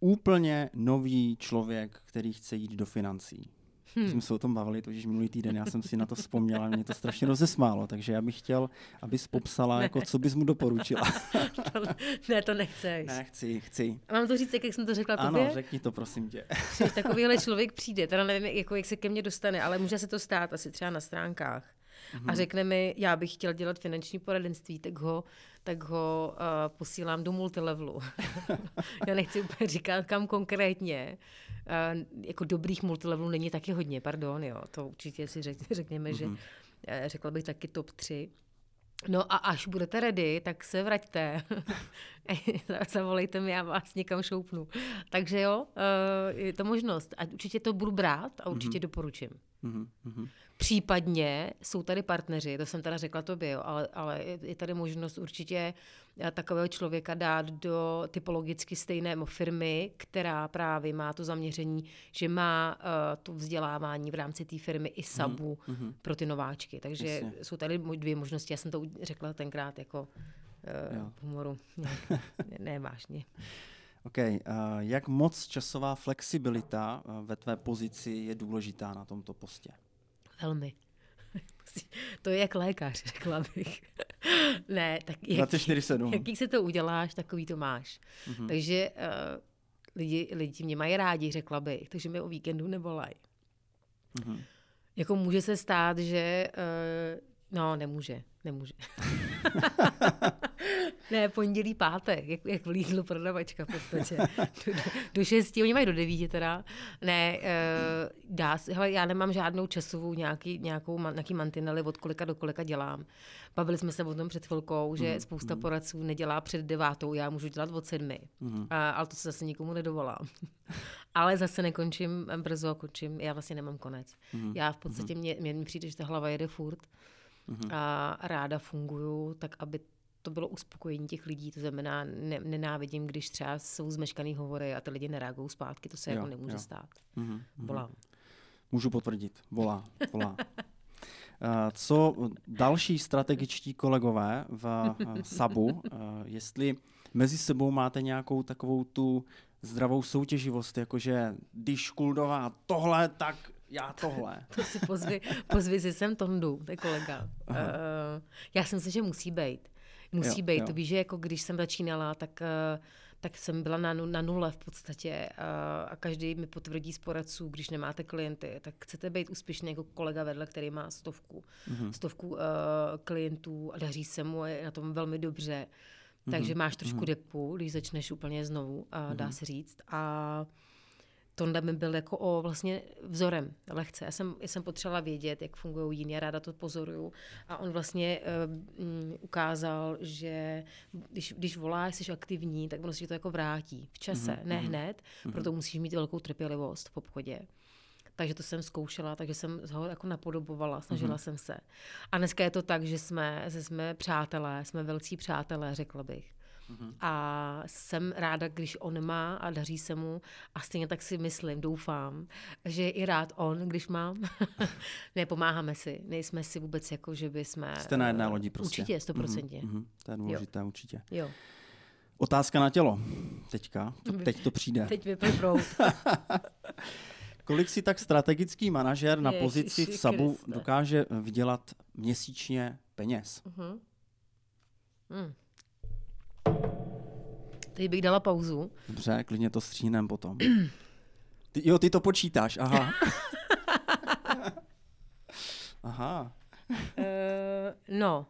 Speaker 2: úplně nový člověk, který chce jít do financí. Hmm. Jsme se o tom bavili, totiž minulý týden, já jsem si na to vzpomněla, mě to strašně rozesmálo, takže já bych chtěl, abys popsala, jako, co bys mu doporučila.
Speaker 3: to, ne, to nechceš.
Speaker 2: Ne, chci, chci.
Speaker 3: A mám to říct, jak jsem to řekla
Speaker 2: ano,
Speaker 3: tobě?
Speaker 2: Ano, řekni to, prosím tě.
Speaker 3: Když takovýhle člověk přijde, teda nevím, jako, jak se ke mně dostane, ale může se to stát asi třeba na stránkách mm-hmm. a mhm. řekne mi, já bych chtěl dělat finanční poradenství, tak ho, tak ho uh, posílám do multilevelu. já nechci úplně říkat, kam konkrétně. Uh, jako dobrých multilevelů není taky hodně, pardon, jo, to určitě si řek, řekněme, mm-hmm. že uh, řekla bych taky top 3. No a až budete ready, tak se vraťte. Zavolejte mi, já vás někam šoupnu. Takže jo, je to možnost. A určitě to budu brát a určitě mm-hmm. doporučím. Mm-hmm. Případně jsou tady partneři, to jsem teda řekla tobě, jo, ale, ale je tady možnost určitě eh, takového člověka dát do typologicky stejné firmy, která právě má to zaměření, že má uh, to vzdělávání v rámci té firmy i sabu mm-hmm. pro ty nováčky. Takže Jasně. jsou tady dvě možnosti, já jsem to řekla tenkrát jako uh, humoru, ne, ne vážně.
Speaker 2: OK. Uh, jak moc časová flexibilita ve tvé pozici je důležitá na tomto postě?
Speaker 3: Velmi. To je jak lékař, řekla bych. ne, tak
Speaker 2: jak, 24
Speaker 3: Jaký se to uděláš, takový to máš. Mm-hmm. Takže uh, lidi, lidi mě mají rádi, řekla bych, takže mě o víkendu nevolají.
Speaker 2: Mhm.
Speaker 3: Jako může se stát, že... Uh, no, nemůže, nemůže. ne, pondělí, pátek, jak, jak v Lidlu prodavačka v podstatě. Do, do, do šesti, oni mají do devíti teda. Ne, uh, dá se, hele, já nemám žádnou časovou nějaký, nějakou, nějaký mantinely, od kolika do kolika dělám. Bavili jsme se o tom před chvilkou, že
Speaker 2: Mhm,
Speaker 3: spousta
Speaker 2: mhm.
Speaker 3: poradců nedělá před devátou, já můžu dělat od sedmi.
Speaker 2: Mhm.
Speaker 3: A, ale to se zase nikomu nedovolám. ale zase nekončím brzo, končím, já vlastně nemám konec.
Speaker 2: Mhm.
Speaker 3: Já v podstatě, mně, mně přijde, že ta hlava jede furt
Speaker 2: Mhm.
Speaker 3: a ráda funguju, tak aby to bylo uspokojení těch lidí, to znamená, ne, nenávidím, když třeba jsou zmeškaný hovory a ty lidi nereagují zpátky, to se
Speaker 2: Jo,
Speaker 3: jako nemůže
Speaker 2: jo.
Speaker 3: stát.
Speaker 2: Mhm. Mhm.
Speaker 3: Volám.
Speaker 2: Můžu potvrdit. Volá, volá. Eh, Co další strategičtí kolegové v eh, SABu, eh, jestli mezi sebou máte nějakou takovou tu zdravou soutěživost, jakože když Kuldová tohle, tak já tohle.
Speaker 3: To si pozvi, pozvi si sem Tondu, to je kolega. Uh, já si myslím, že musí být. Musí
Speaker 2: Jo,
Speaker 3: být.
Speaker 2: jo.
Speaker 3: To víš, že jako když jsem začínala, tak, uh, tak jsem byla na, na nule v podstatě uh, a každý mi potvrdí z poradců, když nemáte klienty, tak chcete být úspěšný jako kolega vedle, který má stovku,
Speaker 2: Mhm.
Speaker 3: stovku uh, klientů a daří se mu a je na tom velmi dobře.
Speaker 2: Mhm,
Speaker 3: Takže máš trošku depu, když začneš úplně znovu, a dá se říct. A Tonda mi byl jako o vlastně vzorem lehce. Já jsem, já jsem potřebovala vědět, jak fungují jiní, já ráda to pozoruju. A on vlastně um, ukázal, že když, když voláš, jsi aktivní, tak ono se to jako vrátí v čase,
Speaker 2: Mhm,
Speaker 3: ne hned, proto musíš mít velkou trpělivost v obchodě. Takže to jsem zkoušela, takže jsem ho jako napodobovala, snažila
Speaker 2: Mhm.
Speaker 3: jsem se. A dneska je to tak, že jsme, že jsme přátelé, jsme velcí přátelé, řekla bych.
Speaker 2: Mhm.
Speaker 3: A jsem ráda, když on má a daří se mu. A stejně tak si myslím, doufám, že je i rád on, když mám. ne, pomáháme si. Nejsme si vůbec jako, že by jsme...
Speaker 2: Jste na jedné lodi prostě.
Speaker 3: Určitě, stoprocentně.
Speaker 2: Mhm, mhm, To je důležité, určitě.
Speaker 3: Jo.
Speaker 2: Otázka na tělo. Teďka. Teď to přijde.
Speaker 3: Teď vypil prout.
Speaker 2: Kolik si tak strategický manažer na pozici v SABu
Speaker 3: Kriste.
Speaker 2: dokáže vydělat měsíčně peněz?
Speaker 3: Mhm. Hm. Teď bych dala pauzu.
Speaker 2: Dobře, klidně to stříhnem potom. Ty, jo, ty to počítáš, aha. aha.
Speaker 3: Uh, no,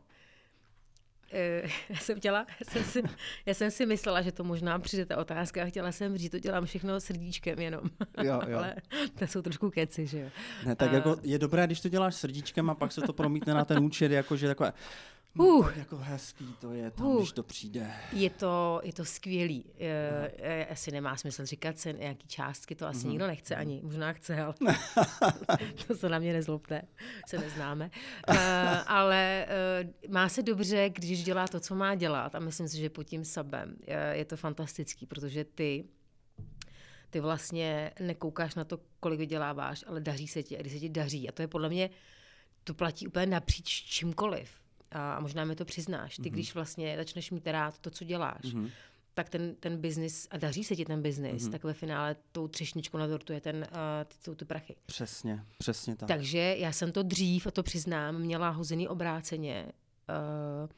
Speaker 3: Uh, já jsem chtěla, já jsem, si, já jsem si myslela, že to možná přijde ta otázka a chtěla jsem říct, to dělám všechno srdíčkem jenom.
Speaker 2: Jo, jo.
Speaker 3: Ale to jsou trošku keci, že jo.
Speaker 2: Ne, tak
Speaker 3: A-
Speaker 2: jako je dobré, když to děláš srdíčkem a pak se to promítne na ten účet, jakože takové,
Speaker 3: Uh.
Speaker 2: tak jako hezký to je tam,
Speaker 3: Uh.
Speaker 2: když to přijde.
Speaker 3: Je to, je to skvělý. Je, je, asi nemá smysl říkat se nějaký částky, to asi nikdo nechce ani. Možná chce, ale to se na mě nezlobte, se neznáme. Uh, ale uh, má se dobře, když dělá to, co má dělat a myslím si, že pod tím sabem je, je to fantastický, protože ty ty vlastně nekoukáš na to, kolik vyděláváš, ale daří se ti a když se ti daří. A to je podle mě, to platí úplně napříč čímkoliv. A možná mi to přiznáš. Ty, když vlastně začneš mít rád to, co děláš,
Speaker 2: Mhm.
Speaker 3: tak ten, ten biznis, a daří se ti ten biznis, tak ve finále tou třešničkou na dortu je ten, uh, ty, jsou ty prachy.
Speaker 2: Přesně, přesně tak.
Speaker 3: Takže já jsem to dřív, a to přiznám, měla hozený obráceně. Uh,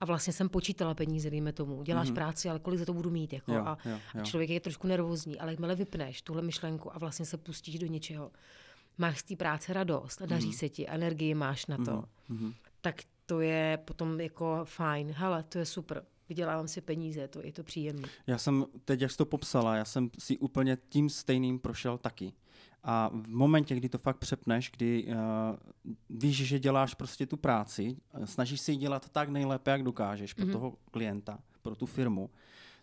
Speaker 3: a vlastně jsem počítala peníze, dejme tomu. Děláš mm-hmm. práci, ale kolik za to budu mít? Jako,
Speaker 2: Jo,
Speaker 3: a,
Speaker 2: jo,
Speaker 3: a
Speaker 2: jo.
Speaker 3: člověk je trošku nervózní, ale jakmile vypneš tuhle myšlenku a vlastně se pustíš do něčeho, máš z té práce radost a daří mm-hmm. se ti, energii máš na to,
Speaker 2: Mhm.
Speaker 3: tak to je potom jako fajn. Hele, to je super. Vydělávám si peníze, to je to příjemné.
Speaker 2: Já jsem, teď jak jsi to popsala, já jsem si úplně tím stejným prošel taky. A v momentě, kdy to fakt přepneš, kdy uh, víš, že děláš prostě tu práci, eh, snažíš si ji dělat tak nejlépe, jak dokážeš pro
Speaker 3: Mhm.
Speaker 2: toho klienta, pro tu firmu,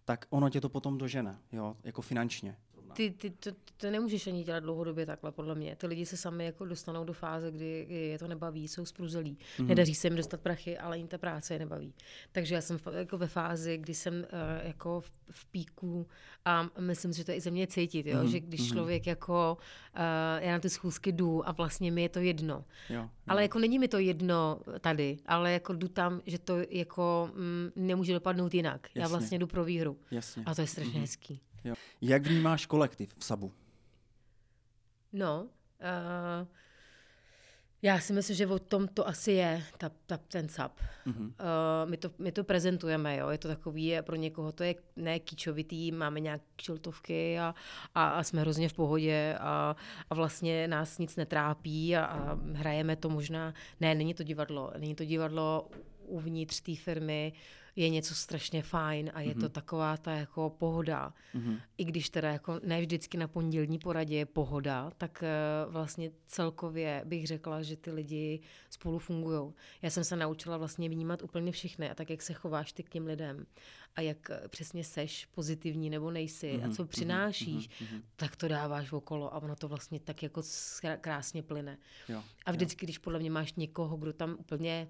Speaker 2: tak ono tě to potom dožene, jo, jako finančně.
Speaker 3: Ty, ty to, to nemůžeš ani dělat dlouhodobě takhle, podle mě. Ty lidi se sami jako dostanou do fáze, kdy je to nebaví, jsou spruzelí. Mm-hmm. Nedaří se jim dostat prachy, ale jim ta práce je nebaví. Takže já jsem jako ve fázi, kdy jsem uh, jako v, v píku a myslím, si, že to je i ze mě cítit, jo? Mm-hmm. že když člověk jako, uh, já na ty schůzky jdu a vlastně mi je to jedno.
Speaker 2: Jo,
Speaker 3: Ale jako není mi to jedno tady, ale jako jdu tam, že to jako mm, nemůže dopadnout jinak. Já
Speaker 2: Jasně.
Speaker 3: vlastně jdu pro výhru.
Speaker 2: jasně.
Speaker 3: A to je strašně mm-hmm. hezký.
Speaker 2: Jo. Jak vnímáš kolektiv v SABu?
Speaker 3: No, uh, Já si myslím, že o tom to asi je, ta, ta, ten SAP. Mm-hmm. Uh, my, to, my to prezentujeme, jo? je to takový, pro někoho to je ne kýčovitý, máme nějaké kšiltovky a, a, a jsme hrozně v pohodě a, a vlastně nás nic netrápí a, a hrajeme to možná, ne, není to divadlo, není to divadlo uvnitř té firmy, je něco strašně fajn a je mm-hmm. to mhm. taková ta jako pohoda. Mm-hmm. I když teda jako ne vždycky na pondělní poradě je pohoda, tak uh, vlastně celkově bych řekla, že ty lidi spolu fungují. Já jsem se naučila vlastně vnímat úplně všechny a tak, jak se chováš ty k těm lidem a jak eh, přesně seš pozitivní nebo nejsi mm-hmm. a mhm, co mhm, přinášíš, mm-hmm. tak to dáváš okolo a ono to vlastně tak jako krásně plyne. Jo, a vždycky, jo. když podle mě máš někoho, kdo tam úplně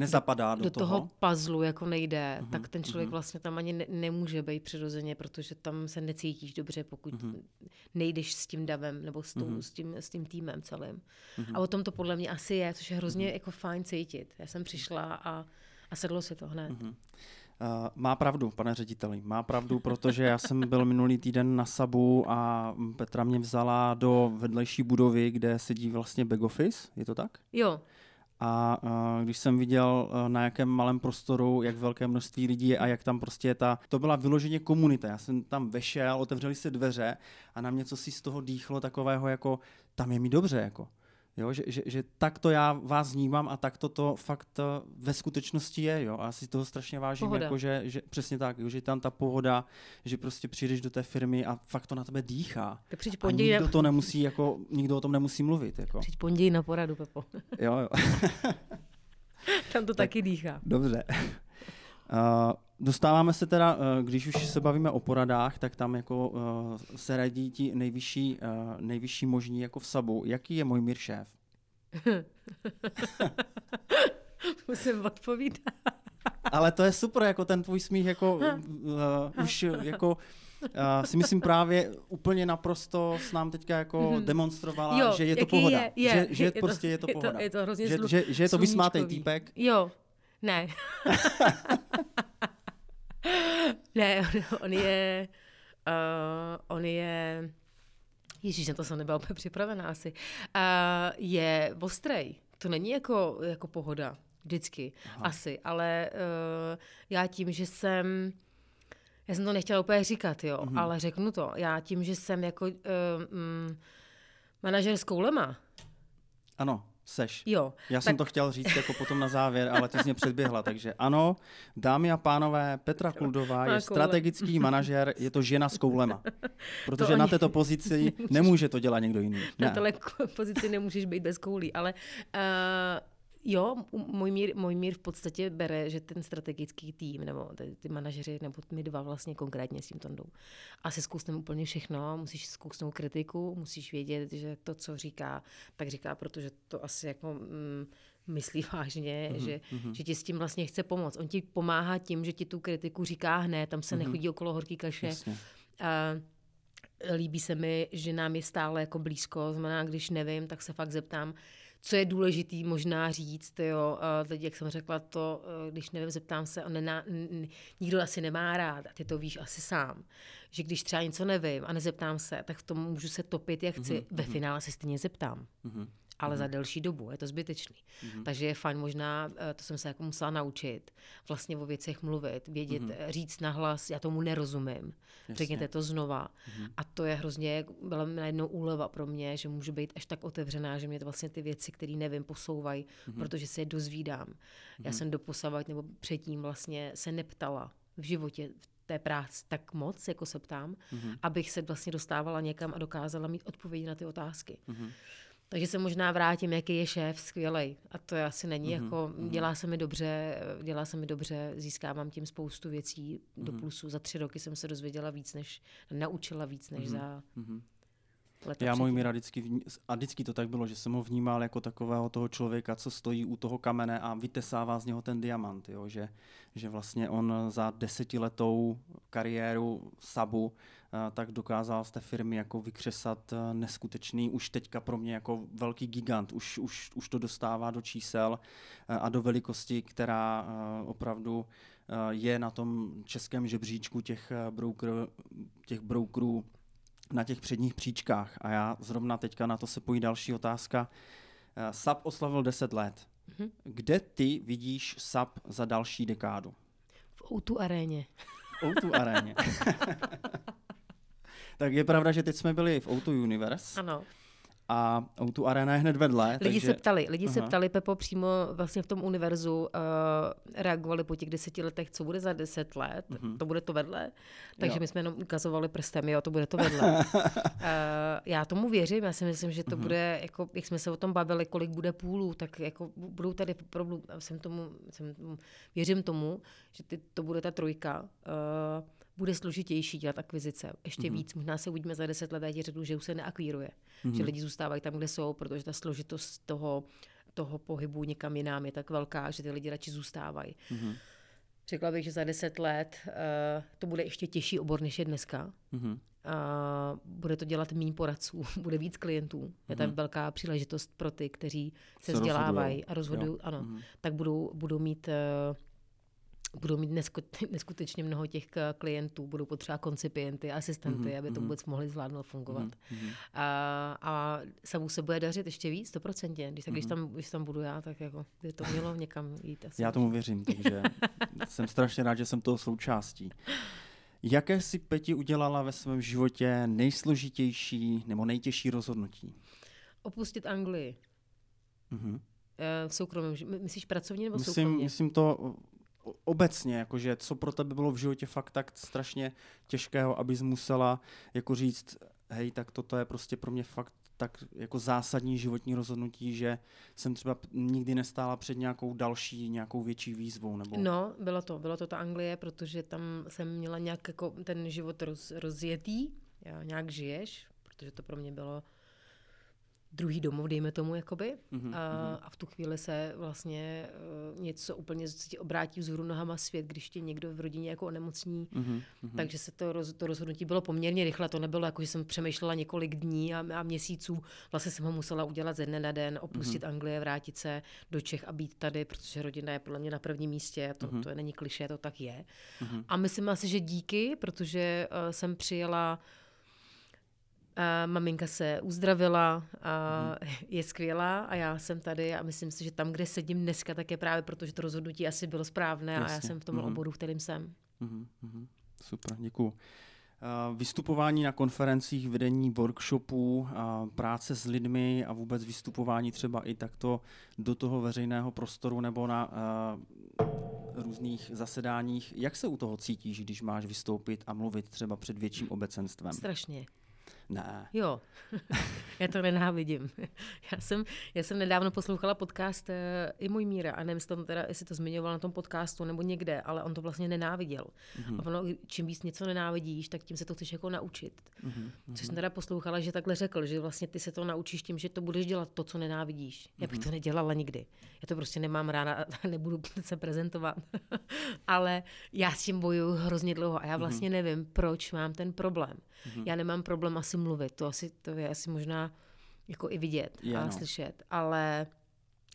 Speaker 2: nezapadá do,
Speaker 3: do toho. toho puzzlu jako nejde, uh-huh, tak ten člověk uh-huh. vlastně tam ani ne, nemůže být přirozeně, protože tam se necítíš dobře, pokud uh-huh. nejdeš s tím davem nebo s, tou, uh-huh. s, tím, s tím týmem celým. Uh-huh. A o tom to podle mě asi je, což je hrozně uh-huh. jako fajn cítit. Já jsem přišla a, a sedlo se to hned. Uh-huh.
Speaker 2: Uh, má pravdu, pane řediteli, má pravdu, protože já jsem byl minulý týden na Sabu a Petra mě vzala do vedlejší budovy, kde sedí vlastně back office, je to tak?
Speaker 3: Jo.
Speaker 2: A uh, když jsem viděl, uh, na jakém malém prostoru, jak velké množství lidí je a jak tam prostě je ta, to byla vyloženě komunita. Já jsem tam vešel, otevřeli se dveře a na mě co si z toho dýchlo takového jako, tam je mi dobře, jako. Jo, že, že, že takto já vás vnímám a takto to fakt eh, ve skutečnosti je. Jo? A já si toho strašně vážím, jako, že, že, přesně tak, jo, že tam ta pohoda, že prostě přijdeš do té firmy a fakt to na tebe dýchá.
Speaker 3: Tak přijď pondělí.
Speaker 2: A nikdo to nemusí, jako, nikdo o tom nemusí mluvit. Jako.
Speaker 3: Přijď pondělí na poradu, Pepo.
Speaker 2: jo, jo.
Speaker 3: tam to tak, taky dýchá.
Speaker 2: Dobře. Uh, dostáváme se teda, uh, když už se bavíme o poradách, tak tam jako uh, se radí ti nejvyšší, nejvyšší možní jako v Sabu. Jaký je můj mír šéf?
Speaker 3: Musím odpovídat.
Speaker 2: Ale to je super, jako ten tvůj smích, jako uh, už jako uh, si myslím právě úplně naprosto s nám teďka jako mm-hmm. demonstrovala, jo, že je to pohoda. Je, je, že, že je, prostě je to, je to pohoda.
Speaker 3: Je to, je to hrozně
Speaker 2: že, že, že je to vysmátej týpek.
Speaker 3: Jo, ne. ne, on, on je... Uh, on je... Ježíš, na to jsem nebyla úplně připravená asi. Uh, je ostrej. To není jako, jako pohoda. Vždycky. Aha. Asi. Ale uh, já tím, že jsem... Já jsem to nechtěla úplně říkat, jo, mm-hmm. ale řeknu to. Já tím, že jsem jako uh, um, manažer s koulema.
Speaker 2: Ano. Seš.
Speaker 3: Jo.
Speaker 2: Já tak... jsem to chtěl říct jako potom na závěr, ale ty jsi mě předběhla. Takže ano, dámy a pánové, Petra Kuldová je strategický manažer, je to žena s koulema. Protože to na této pozici nemůže to dělat někdo jiný.
Speaker 3: Na této pozici nemůžeš být bez koulí, ale uh, Jo, můj mír, můj mír v podstatě bere, že ten strategický tým, nebo ty, ty manažeři, nebo my dva vlastně konkrétně s tím Tondou, asi zkusneme úplně všechno, musíš zkusnout kritiku, musíš vědět, že to, co říká, tak říká, protože to asi jako mm, myslí vážně, mm-hmm, že, mm-hmm. že ti s tím vlastně chce pomoct. On ti pomáhá tím, že ti tu kritiku říká hned, tam se mm-hmm. nechodí okolo horký kaše. A, líbí se mi, že nám je stále jako blízko, znamená, když nevím, tak se fakt zeptám, co je důležitý možná říct, jo, teď, jak jsem řekla to, e, když nevím, zeptám se, nená, nikdo asi nemá rád, a ty to víš asi sám, že když třeba něco nevím a nezeptám se, tak v tom můžu se topit, jak chci, mm-hmm. ve mhm. finále se stejně zeptám. Mm-hmm ale mm. za delší dobu. Je to zbytečný. Mm. Takže je fajn možná, eh, to jsem se jako musela naučit, vlastně o věcech mluvit, vědět, mm. říct nahlas, já tomu nerozumím. Jasně. Řekněte to znova. Mm. A to je hrozně, byla najednou úleva pro mě, že můžu být až tak otevřená, že mě to vlastně ty věci, které nevím, posouvají, mm. protože se je dozvídám. Mm. Já jsem doposavat nebo předtím vlastně se neptala v životě, v té práci tak moc, jako se ptám, mm-hmm. abych se vlastně dostávala někam a dokázala mít odpovědi na ty otázky. Mm-hmm. Takže se možná vrátím, jaký je šéf, skvělej. A to asi není mm-hmm. jako, mhm. dělá se mi dobře, dělá se mi dobře, získávám tím spoustu věcí mm-hmm. do mhm. plusu. Za tři roky jsem se dozvěděla víc, než, naučila víc, než mm-hmm. za mm-hmm.
Speaker 2: Leta Já můj Míra vždycky, a vždycky to tak bylo, že jsem ho vnímal jako takového toho člověka, co stojí u toho kamene a vytesává z něho ten diamant, jo? Že, že vlastně on za desetiletou kariéru Sabu tak dokázal z té firmy jako vykřesat eh, neskutečný, už teďka pro mě jako velký gigant, už, už, už to dostává do čísel eh, a do velikosti, která eh, opravdu je na tom českém žebříčku těch, broker, těch brokerů na těch předních příčkách. A já zrovna teďka na to se pojí další otázka. Uh, SAP oslavil 10 let.
Speaker 3: Mhm.
Speaker 2: Kde ty vidíš SAP za další dekádu?
Speaker 3: V O2 aréně.
Speaker 2: O2 aréně. tak je pravda, že teď jsme byli v O2 Universe
Speaker 3: Ano.
Speaker 2: A O2 Arena je hned vedle.
Speaker 3: Lidi
Speaker 2: takže...
Speaker 3: se ptali, lidi se
Speaker 2: Aha.
Speaker 3: ptali, Pepo, přímo vlastně v tom univerzu, uh, reagovali po těch deseti letech, co bude za deset let,
Speaker 2: Mhm.
Speaker 3: to bude to vedle, takže
Speaker 2: Jo.
Speaker 3: my jsme jenom ukazovali prstem, jo, to bude to vedle. uh, já tomu věřím, já si myslím, že to
Speaker 2: Mhm.
Speaker 3: bude, jako, jak jsme se o tom bavili, kolik bude půlů, tak jako budou tady opravdu, jsem tomu, jsem, tomu- věřím tomu, že ty, to bude ta trojka, uh, bude složitější dělat akvizice. Ještě
Speaker 2: Mhm.
Speaker 3: víc, možná se uvidíme za deset let, a já ti řeknu, že už se neakvíruje. Že lidi zůstávají tam, kde jsou, protože ta složitost toho, toho pohybu někam jinam je tak velká, že ty lidi radši zůstávají.
Speaker 2: Mhm.
Speaker 3: Řekla bych, že za deset let uh, to bude ještě těžší obor, než je dneska.
Speaker 2: Mhm.
Speaker 3: Uh, bude to dělat méně poradců, bude víc klientů. Je tam velká příležitost pro ty, kteří se,
Speaker 2: Se
Speaker 3: vzdělávají
Speaker 2: rozhodujou.
Speaker 3: a rozhodují, ano,
Speaker 2: Mhm.
Speaker 3: tak budou, budou mít uh, budou mít nesku- neskutečně mnoho těch k- klientů, budou potřebovat koncipienty, asistenty,
Speaker 2: Mhm,
Speaker 3: aby to
Speaker 2: mhm.
Speaker 3: vůbec mohli zvládnout fungovat.
Speaker 2: Mhm.
Speaker 3: A, a samu se bude dařit ještě víc, stoprocentně. Když, tak, když, tam, když tam budu já, tak jako by to mělo někam jít. Asi.
Speaker 2: Já tomu věřím, takže jsem strašně rád, že jsem toho součástí. Jaké si Peti udělala ve svém životě nejsložitější nebo nejtěžší rozhodnutí?
Speaker 3: Opustit Anglii.
Speaker 2: Mhm.
Speaker 3: Eh, V soukromém, myslíš pracovně nebo
Speaker 2: Myslím,
Speaker 3: soukromně?
Speaker 2: myslím to obecně, jakože co pro tebe bylo v životě fakt tak strašně těžkého, abys musela jako říct, hej, tak toto je prostě pro mě fakt tak jako zásadní životní rozhodnutí, že jsem třeba nikdy nestála před nějakou další, nějakou větší výzvou. Nebo...
Speaker 3: No, bylo to, bylo to ta Anglie, protože tam jsem měla nějak jako ten život roz, rozjetý, já, nějak žiješ, protože to pro mě bylo druhý domov, dejme tomu, jakoby.
Speaker 2: Mhm,
Speaker 3: A,
Speaker 2: mhm.
Speaker 3: a v tu chvíli se vlastně uh, něco úplně ti obrátí vzhůru nohama svět, když tě někdo v rodině jako onemocní.
Speaker 2: Mhm, mhm.
Speaker 3: Takže se to, roz, to rozhodnutí bylo poměrně rychle. To nebylo jako, že jsem přemýšlela několik dní a, a měsíců. Vlastně jsem ho musela udělat ze dne na den, opustit
Speaker 2: Mhm.
Speaker 3: mm-hmm. Anglii, vrátit se do Čech a být tady, protože rodina je podle mě na prvním místě. To,
Speaker 2: Mhm.
Speaker 3: mm-hmm. to není kliše, to tak je.
Speaker 2: Mhm.
Speaker 3: A myslím asi, že díky, protože uh, jsem přijela a maminka se uzdravila, a
Speaker 2: Mhm.
Speaker 3: je skvělá a já jsem tady a myslím si, že tam, kde sedím dneska, tak je právě proto, že to rozhodnutí asi bylo správné a já
Speaker 2: Jasně.
Speaker 3: jsem v tom
Speaker 2: Mhm.
Speaker 3: oboru, kterým jsem.
Speaker 2: Mhm, mhm. Super, děkuju. Uh, Vystupování na konferencích, vedení workshopů, práce s lidmi a vůbec vystupování třeba i takto do toho veřejného prostoru nebo na různých zasedáních. Jak se u toho cítíš, když máš vystoupit a mluvit třeba před větším obecenstvem?
Speaker 3: Strašně.
Speaker 2: Ne.
Speaker 3: Jo, já to nenávidím. Já jsem, já jsem nedávno poslouchala podcast uh, i můj Míra a nevím, jestli, tam teda, jestli to zmiňoval na tom podcastu nebo někde, ale on to vlastně nenáviděl.
Speaker 2: Mhm.
Speaker 3: A ono, čím víc něco nenávidíš, tak tím se to chceš jako naučit.
Speaker 2: Mhm,
Speaker 3: Což jsem teda poslouchala, že takhle řekl, že vlastně ty se to naučíš tím, že to budeš dělat to, co nenávidíš. Já bych to nedělala nikdy. Já to prostě nemám ráda a nebudu se prezentovat. Ale já s tím bojuju hrozně dlouho a já vlastně nevím, proč mám ten problém. Já nemám problém asi mluvit, to, asi, to je asi možná jako i vidět
Speaker 2: Je,
Speaker 3: a
Speaker 2: no.
Speaker 3: slyšet, ale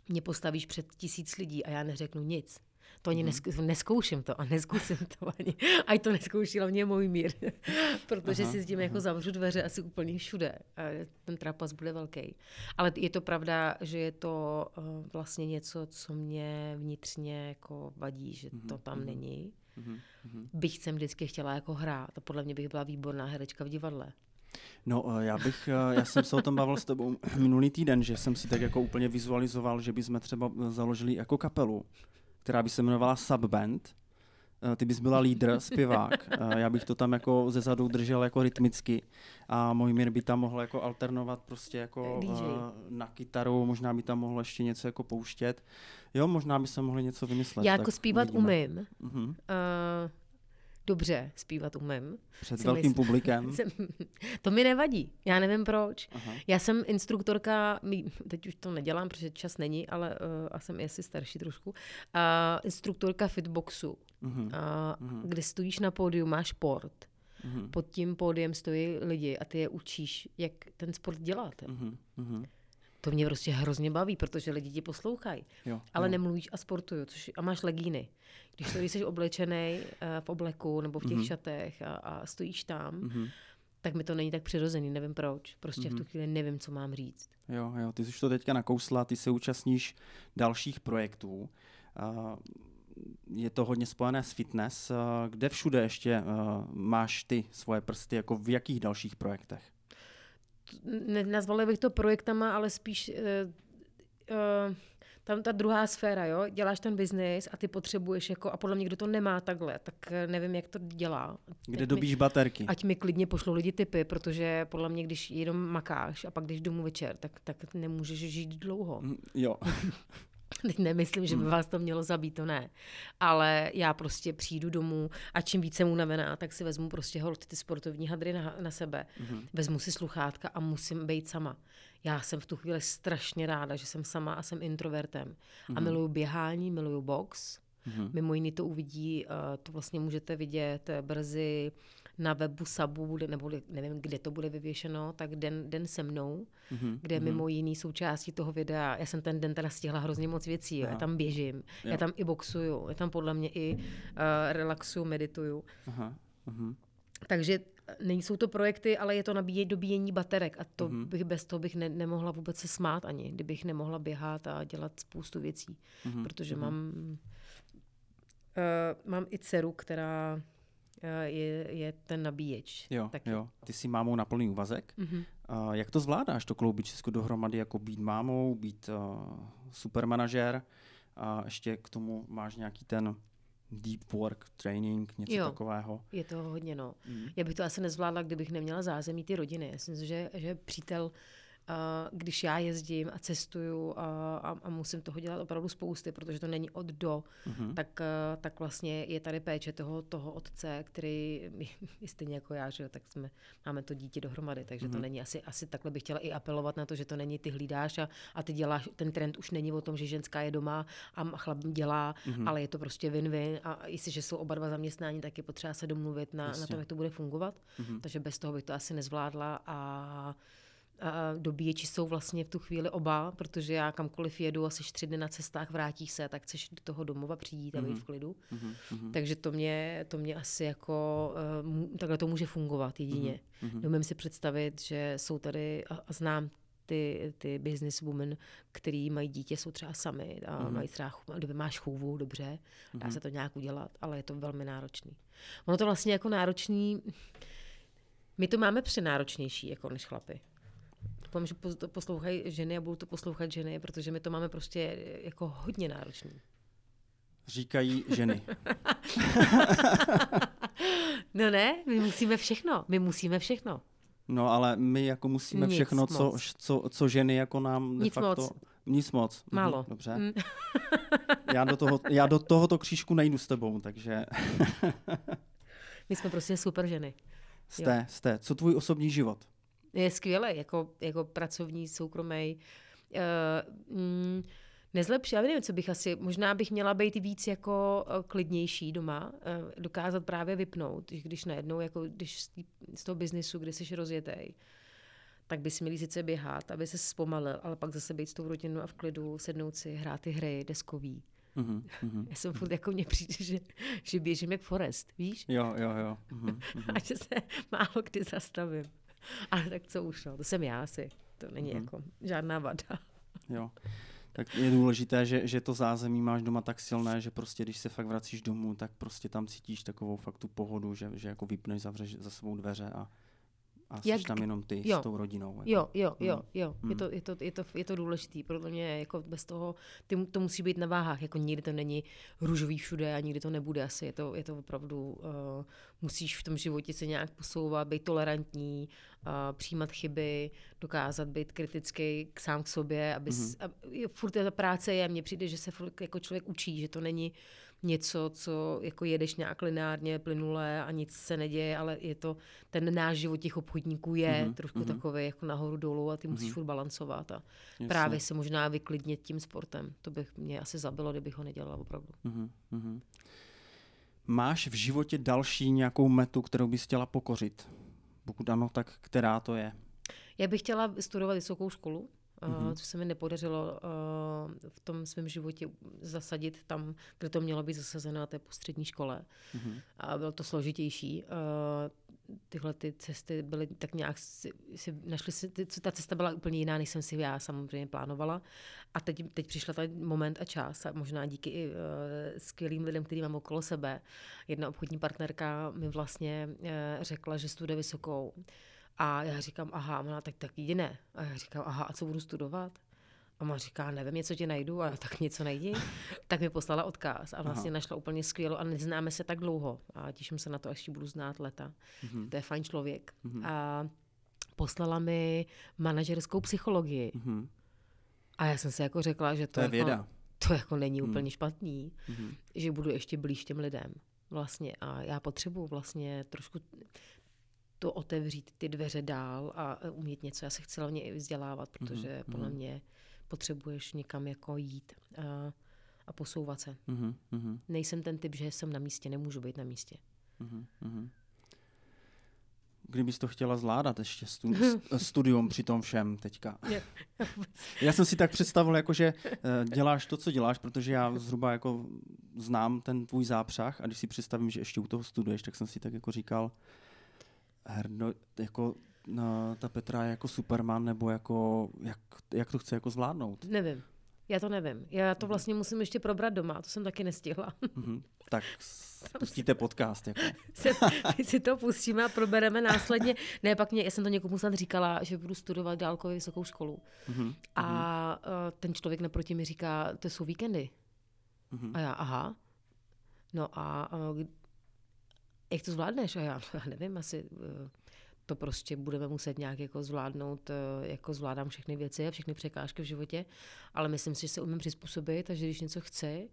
Speaker 3: mě postavíš před tisíc lidí a já neřeknu nic. To ani nesk- neskouším to a neskusím to ani. A to neskouší hlavně můj mír. Protože
Speaker 2: Aha,
Speaker 3: si s tím jako zavřu dveře asi úplně všude. A ten trapas bude velký. Ale je to pravda, že je to uh, vlastně něco, co mě vnitřně jako vadí, že to tam není.
Speaker 2: Mhm, mhm.
Speaker 3: Bych jsem vždycky chtěla jako hrát a podle mě bych byla výborná herečka v divadle.
Speaker 2: No, eh, já bych, eh, já jsem se o tom bavil s tebou minulý týden, že jsem si tak jako úplně vizualizoval, že bychom třeba eh, založili jako kapelu, která by se jmenovala Subband. Eh, Ty bys byla lídr, zpěvák. Eh, Já bych to tam jako ze zadu držel jako rytmicky a Mojmír by tam mohl jako alternovat prostě jako
Speaker 3: DJ.
Speaker 2: eh, na kytaru, možná by tam mohl ještě něco jako pouštět. Jo, možná by se mohli něco vymyslet.
Speaker 3: Já jako zpívat
Speaker 2: uvidíme.
Speaker 3: umím.
Speaker 2: Mhm.
Speaker 3: Uh, dobře zpívat umím.
Speaker 2: Před
Speaker 3: Si
Speaker 2: velkým
Speaker 3: myslím-
Speaker 2: publikem.
Speaker 3: Jsem, to mi nevadí, já nevím proč.
Speaker 2: Aha.
Speaker 3: Já jsem instruktorka, teď už to nedělám, protože čas není, ale uh, a jsem i asi starší trošku, uh, instruktorka fitboxu,
Speaker 2: Mhm.
Speaker 3: uh, kde stojíš na pódiu, máš sport.
Speaker 2: Mhm.
Speaker 3: Pod tím pódiem stojí lidi a ty je učíš, jak ten sport dělat.
Speaker 2: Mhm. Mhm.
Speaker 3: To mě prostě hrozně baví, protože lidi ti poslouchají.
Speaker 2: Jo,
Speaker 3: Ale
Speaker 2: jo.
Speaker 3: nemluvíš a sportuju, což, a máš legíny. Když, to, když jsi oblečený uh, v obleku nebo v těch
Speaker 2: Mhm.
Speaker 3: šatech a, a stojíš tam,
Speaker 2: Mhm.
Speaker 3: tak mi to není tak přirozený, nevím proč. Prostě mm-hmm. v tu chvíli nevím, co mám říct.
Speaker 2: Jo, jo, ty jsi to teďka nakousla, ty se účastníš dalších projektů. Uh, je to hodně spojené s fitness. Uh, kde všude ještě máš ty svoje prsty, jako v jakých dalších projektech?
Speaker 3: Nazvala bych to projektama, ale spíš uh, uh, tam ta druhá sféra, jo, děláš ten biznis a ty potřebuješ jako, a podle mě, kdo to nemá takhle, tak eh, nevím, jak to dělá.
Speaker 2: Kde dobíš baterky?
Speaker 3: Ať mi klidně pošlou lidi typy, protože podle mě, když jenom makáš a pak když domů večer, tak, tak nemůžeš žít dlouho. Mm,
Speaker 2: jo.
Speaker 3: Teď nemyslím, že by hmm. vás to mělo zabít, to ne. Ale já prostě přijdu domů a čím více mu navená, tak si vezmu prostě hold ty sportovní hadry na, na sebe. Mm-hmm. Vezmu si sluchátka a musím být sama. Já jsem v tu chvíli strašně ráda, že jsem sama a jsem introvertem. Mm-hmm. A mhm. miluju běhání, miluju box. Mm-hmm. Mimo jiný to uvidí, uh, to vlastně můžete vidět brzy na webu Sabu, bude, nebo nevím, kde to bude vyvěšeno, tak den, den se mnou, mm-hmm. kde mm-hmm. mimo jiný součástí toho videa, já jsem ten den teda stihla hrozně moc věcí, jo. já tam běžím, jo. já tam i boxuju, já tam podle mě i uh, relaxuju, medituju. Aha. Uh-huh. Takže nejsou to projekty, ale je to nabíjení, dobíjení baterek a to uh-huh. bych bez toho bych ne, nemohla vůbec se smát ani, kdybych nemohla běhat a dělat spoustu věcí, uh-huh. protože uh-huh. mám uh, mám i dceru, která Eh, je, je ten nabíječ.
Speaker 2: Jo, taky. jo. Ty jsi mámou na plný úvazek. Mm-hmm. Uh, jak to zvládáš, to kloubit všechno dohromady, jako být mámou, být uh, supermanažer a ještě k tomu máš nějaký ten deep work training, něco jo, takového.
Speaker 3: je to hodně, no. Mm. Já bych to asi nezvládla, kdybych neměla zázemí ty rodiny. Já myslím, že, že přítel když já jezdím a cestuju a, a, a musím toho dělat opravdu spousty, protože to není od do, mm-hmm. tak, tak vlastně je tady péče toho, toho otce, který je stejně jako já, že tak jsme, máme to dítě dohromady, takže mm-hmm. to mhm. není asi, asi takhle bych chtěla i apelovat na to, že to není ty hlídáš a, a ty děláš, ten trend už není o tom, že ženská je doma a chlap dělá, mm-hmm. ale je to prostě win-win a jestliže jsou oba dva zaměstnání, tak je potřeba se domluvit na, na tom, jak to bude fungovat, mm-hmm. takže bez toho bych to asi nezvládla a dobíječi jsou vlastně v tu chvíli oba, protože já kamkoliv jedu asi tři dny na cestách, vrátíš se, tak chceš do toho domova přijít a být v klidu. Mm-hmm. Takže to mě, to mě asi jako, uh, takhle to může fungovat jedině. Mm-hmm. Domím si představit, že jsou tady, a, a znám ty, ty businesswomen, který mají dítě, jsou třeba sami a mm-hmm. mají třeba, kdyby máš chůvu, dobře, dá mm-hmm. se to nějak udělat, ale je to velmi náročný. Ono to vlastně jako náročný, my to máme přenáročnější jako než chlapy. Doufám, že to poslouchají ženy a budou to poslouchat ženy, protože my to máme prostě jako hodně náročný.
Speaker 2: Říkají ženy.
Speaker 3: no ne, my musíme všechno. My musíme všechno.
Speaker 2: No ale my jako musíme Nic všechno, co, co, co ženy jako nám
Speaker 3: de Nic facto...
Speaker 2: Moc. Nic moc.
Speaker 3: Mhm, Málo.
Speaker 2: Dobře. Mm. já, do toho, já do tohoto křížku nejdu s tebou, takže...
Speaker 3: my jsme prostě super ženy.
Speaker 2: Jste, jo. jste. Co tvůj osobní život?
Speaker 3: Je skvělé, jako, jako pracovní, soukromý. Uh, mm, nezlepší, já nevím, co bych asi, možná bych měla být víc jako uh, klidnější doma, uh, dokázat právě vypnout, když najednou, jako když z toho biznisu, kde jsi rozjetej, tak bys měli sice běhat, aby se zpomalil, ale pak zase být s tou rodinou a v klidu, sednout si, hrát ty hry, deskový. Mm-hmm, mm-hmm. Já jsem furt jako mně přijde, že, že běžím jak Forest, víš?
Speaker 2: Jo, jo, jo. Mm-hmm,
Speaker 3: a že se málo kdy zastavím. Ale tak co už, no, to jsem já asi. To není mm-hmm. jako žádná vada.
Speaker 2: Jo. Tak je důležité, že, že to zázemí máš doma tak silné, že prostě když se fakt vracíš domů, tak prostě tam cítíš takovou fakt tu pohodu, že, že jako vypneš, zavřeš za sebou dveře a a jsi Jak, tam jenom ty jo, s tou rodinou. Jako.
Speaker 3: Jo, jo, jo, mm. jo. Mm. Je, to, je, to, je, to, je to důležité. Podle mě jako bez toho, ty, to musí být na váhách. Jako nikdy to není růžový všude a nikdy to nebude asi. Je to, je to opravdu, uh, musíš v tom životě se nějak posouvat, být tolerantní, uh, přijímat chyby, dokázat být kritický k sám k sobě. Aby mm. a, furt ta práce je, mně přijde, že se furt jako člověk učí, že to není něco, co jako jedeš nějak lineárně, plynulé a nic se neděje, ale je to, ten náš život těch obchodníků je mm-hmm. trošku mm-hmm. takový jako nahoru dolů a ty musíš mm-hmm. furt balancovat a Jasně. právě se možná vyklidnit tím sportem. To bych mě asi zabilo, kdybych ho nedělala opravdu. Mm-hmm.
Speaker 2: Máš v životě další nějakou metu, kterou bys chtěla pokořit? Pokud ano, tak která to je?
Speaker 3: Já bych chtěla studovat vysokou školu, mm-hmm. co se mi nepodařilo uh, v tom svém životě zasadit tam, kde to mělo být zasazeno na té postřední škole. Mm-hmm. A bylo to složitější. Uh, tyhle ty cesty byly tak nějak si, si našli si, ty, ta cesta byla úplně jiná, než jsem si já samozřejmě plánovala. A teď, teď přišla ten moment a čas a možná díky i uh, skvělým lidem, který mám okolo sebe. Jedna obchodní partnerka mi vlastně uh, řekla, že studuje vysokou. A já říkám, aha, ona tak, tak jediné. A já říkám, aha, a co budu studovat? A má říká, nevím, něco ti najdu, a tak něco najdi. tak mi poslala odkaz a vlastně Aha. našla úplně skvělou a neznáme se tak dlouho. A těším se na to, až ji budu znát leta. Mm-hmm. To je fajn člověk. Mm-hmm. A poslala mi manažerskou psychologii. Mm-hmm. A já jsem si jako řekla, že to,
Speaker 2: to je
Speaker 3: jako,
Speaker 2: věda.
Speaker 3: to jako není mm. úplně špatný, mm-hmm. že budu ještě blíž těm lidem. Vlastně a já potřebuji vlastně trošku to otevřít ty dveře dál a umět něco. Já se chci hlavně i vzdělávat, protože mm-hmm. podle mě potřebuješ někam jako jít a, a posouvat se. Mm-hmm. Nejsem ten typ, že jsem na místě, nemůžu být na místě. Mm-hmm.
Speaker 2: Kdybys to chtěla zvládat ještě stu, studium při tom všem teďka. já jsem si tak představil, jako, že eh, děláš to, co děláš, protože já zhruba jako znám ten tvůj zápřah a když si představím, že ještě u toho studuješ, tak jsem si tak jako říkal, herno, jako no, ta Petra je jako Superman, nebo jako, jak, jak to chce jako zvládnout?
Speaker 3: Nevím. Já to nevím. Já to mhm. vlastně musím ještě probrat doma, to jsem taky nestihla.
Speaker 2: Mm-hmm. Tak pustíte podcast. Jako.
Speaker 3: My si to pustíme a probereme následně. Ne, pak mě, já jsem to někomu snad říkala, že budu studovat dálkově vysokou školu. Mm-hmm. A uh, ten člověk naproti mi říká, to jsou víkendy. Mm-hmm. A já, aha. No a uh, jak to zvládneš? A já, já nevím, asi... Uh, to prostě budeme muset nějak jako zvládnout, eh, jako zvládám všechny věci a všechny překážky v životě, ale myslím si, že se umím přizpůsobit a že když něco chci,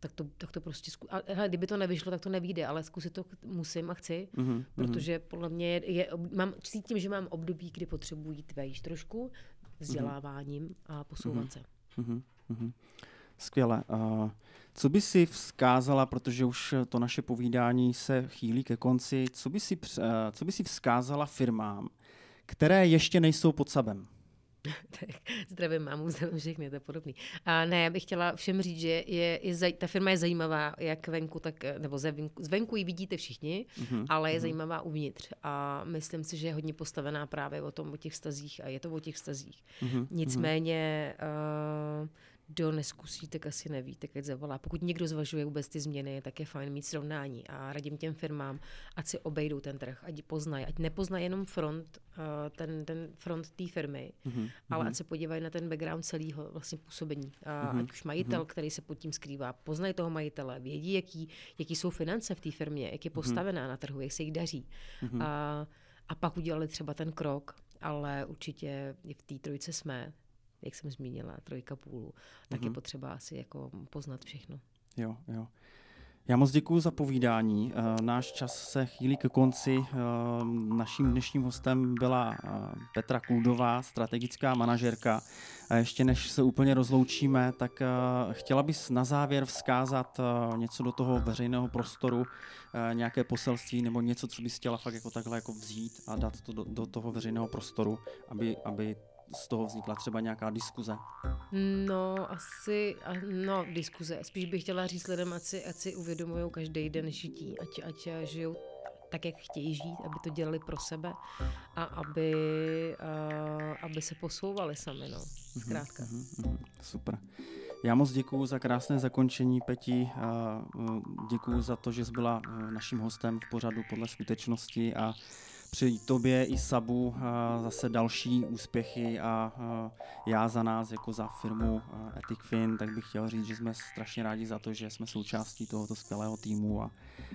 Speaker 3: tak to, tak to prostě zku... a hele, kdyby to nevyšlo, tak to nevíde, ale zkusit to musím a chci, mm-hmm. protože podle mě je, je mám, cítím, že mám období, kdy potřebuji jít trošku vzděláváním a posouvat mm-hmm. se. Mm-hmm.
Speaker 2: Skvěle. Uh, co by si vzkázala, protože už to naše povídání se chýlí ke konci, co by si, uh, co by si vzkázala firmám, které ještě nejsou pod sabem?
Speaker 3: Zdravím mámu, zdravím všechny, to je podobný. A ne, já bych chtěla všem říct, že je, je, ta firma je zajímavá, jak venku, tak, nebo zvenku, zvenku ji vidíte všichni, mm-hmm. ale je mm-hmm. zajímavá uvnitř. A myslím si, že je hodně postavená právě o tom, o těch vztazích a je to o těch vztazích. Mm-hmm. Nicméně uh, kdo neskusí, tak asi neví, tak ať zavolá. Pokud někdo zvažuje vůbec ty změny, tak je fajn mít srovnání a radím těm firmám, ať si obejdou ten trh, ať poznají, ať nepoznají jenom front, uh, ten, ten front té firmy, mm-hmm. ale ať se podívají na ten background celého vlastně působení. Uh, mm-hmm. Ať už majitel, mm-hmm. který se pod tím skrývá, poznají toho majitele, vědí, jaký, jaký jsou finance v té firmě, jak je mhm. postavená mm-hmm. na trhu, jak se jí daří. Mm-hmm. A, a pak udělali třeba ten krok, ale určitě i v té trojce jsme, jak jsem zmínila, trojka půlu, tak mm-hmm. je mhm. potřeba asi jako poznat všechno.
Speaker 2: Jo, jo. Já moc děkuji za povídání. Eh, náš čas se chýlí ke konci. Eh, naším dnešním hostem byla eh, Petra Kuldová, strategická manažerka. A ještě než se úplně rozloučíme, tak chtěla bys na závěr vzkázat něco do toho veřejného prostoru, nějaké poselství nebo něco, co bys chtěla fakt jako takhle jako vzít a dát to do, do toho veřejného prostoru, aby, aby z toho vznikla třeba nějaká diskuze?
Speaker 3: No, asi, no, diskuze. Spíš bych chtěla říct lidem, ať si, ať si uvědomují každý den žití, ať, ať žijou tak, jak chtějí žít, aby to dělali pro sebe a aby, a, aby se posouvali sami, no, mhm, zkrátka. Mm-hmm,
Speaker 2: super. Já moc děkuji za krásné zakončení, Peti. Děkuji za to, že jsi byla e, naším hostem v pořadu podle skutečnosti a přeji tobě i Sabu zase další úspěchy a já za nás jako za firmu Fin, tak bych chtěl říct, že jsme strašně rádi za to, že jsme součástí tohoto skvělého týmu a,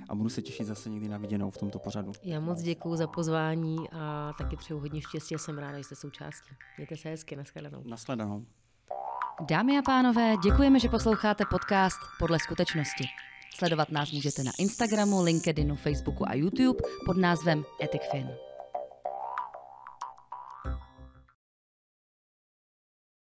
Speaker 2: a budu se těšit zase někdy na viděnou v tomto pořadu.
Speaker 3: Já moc děkuji za pozvání a taky přeju hodně štěstí a jsem ráda, že jste součástí. Mějte se hezky, nashledanou.
Speaker 2: Nashledanou.
Speaker 1: Dámy a pánové, děkujeme, že posloucháte podcast Podle skutečnosti. Sledovat nás můžete na Instagramu, LinkedInu, Facebooku a YouTube pod názvem EthicFin.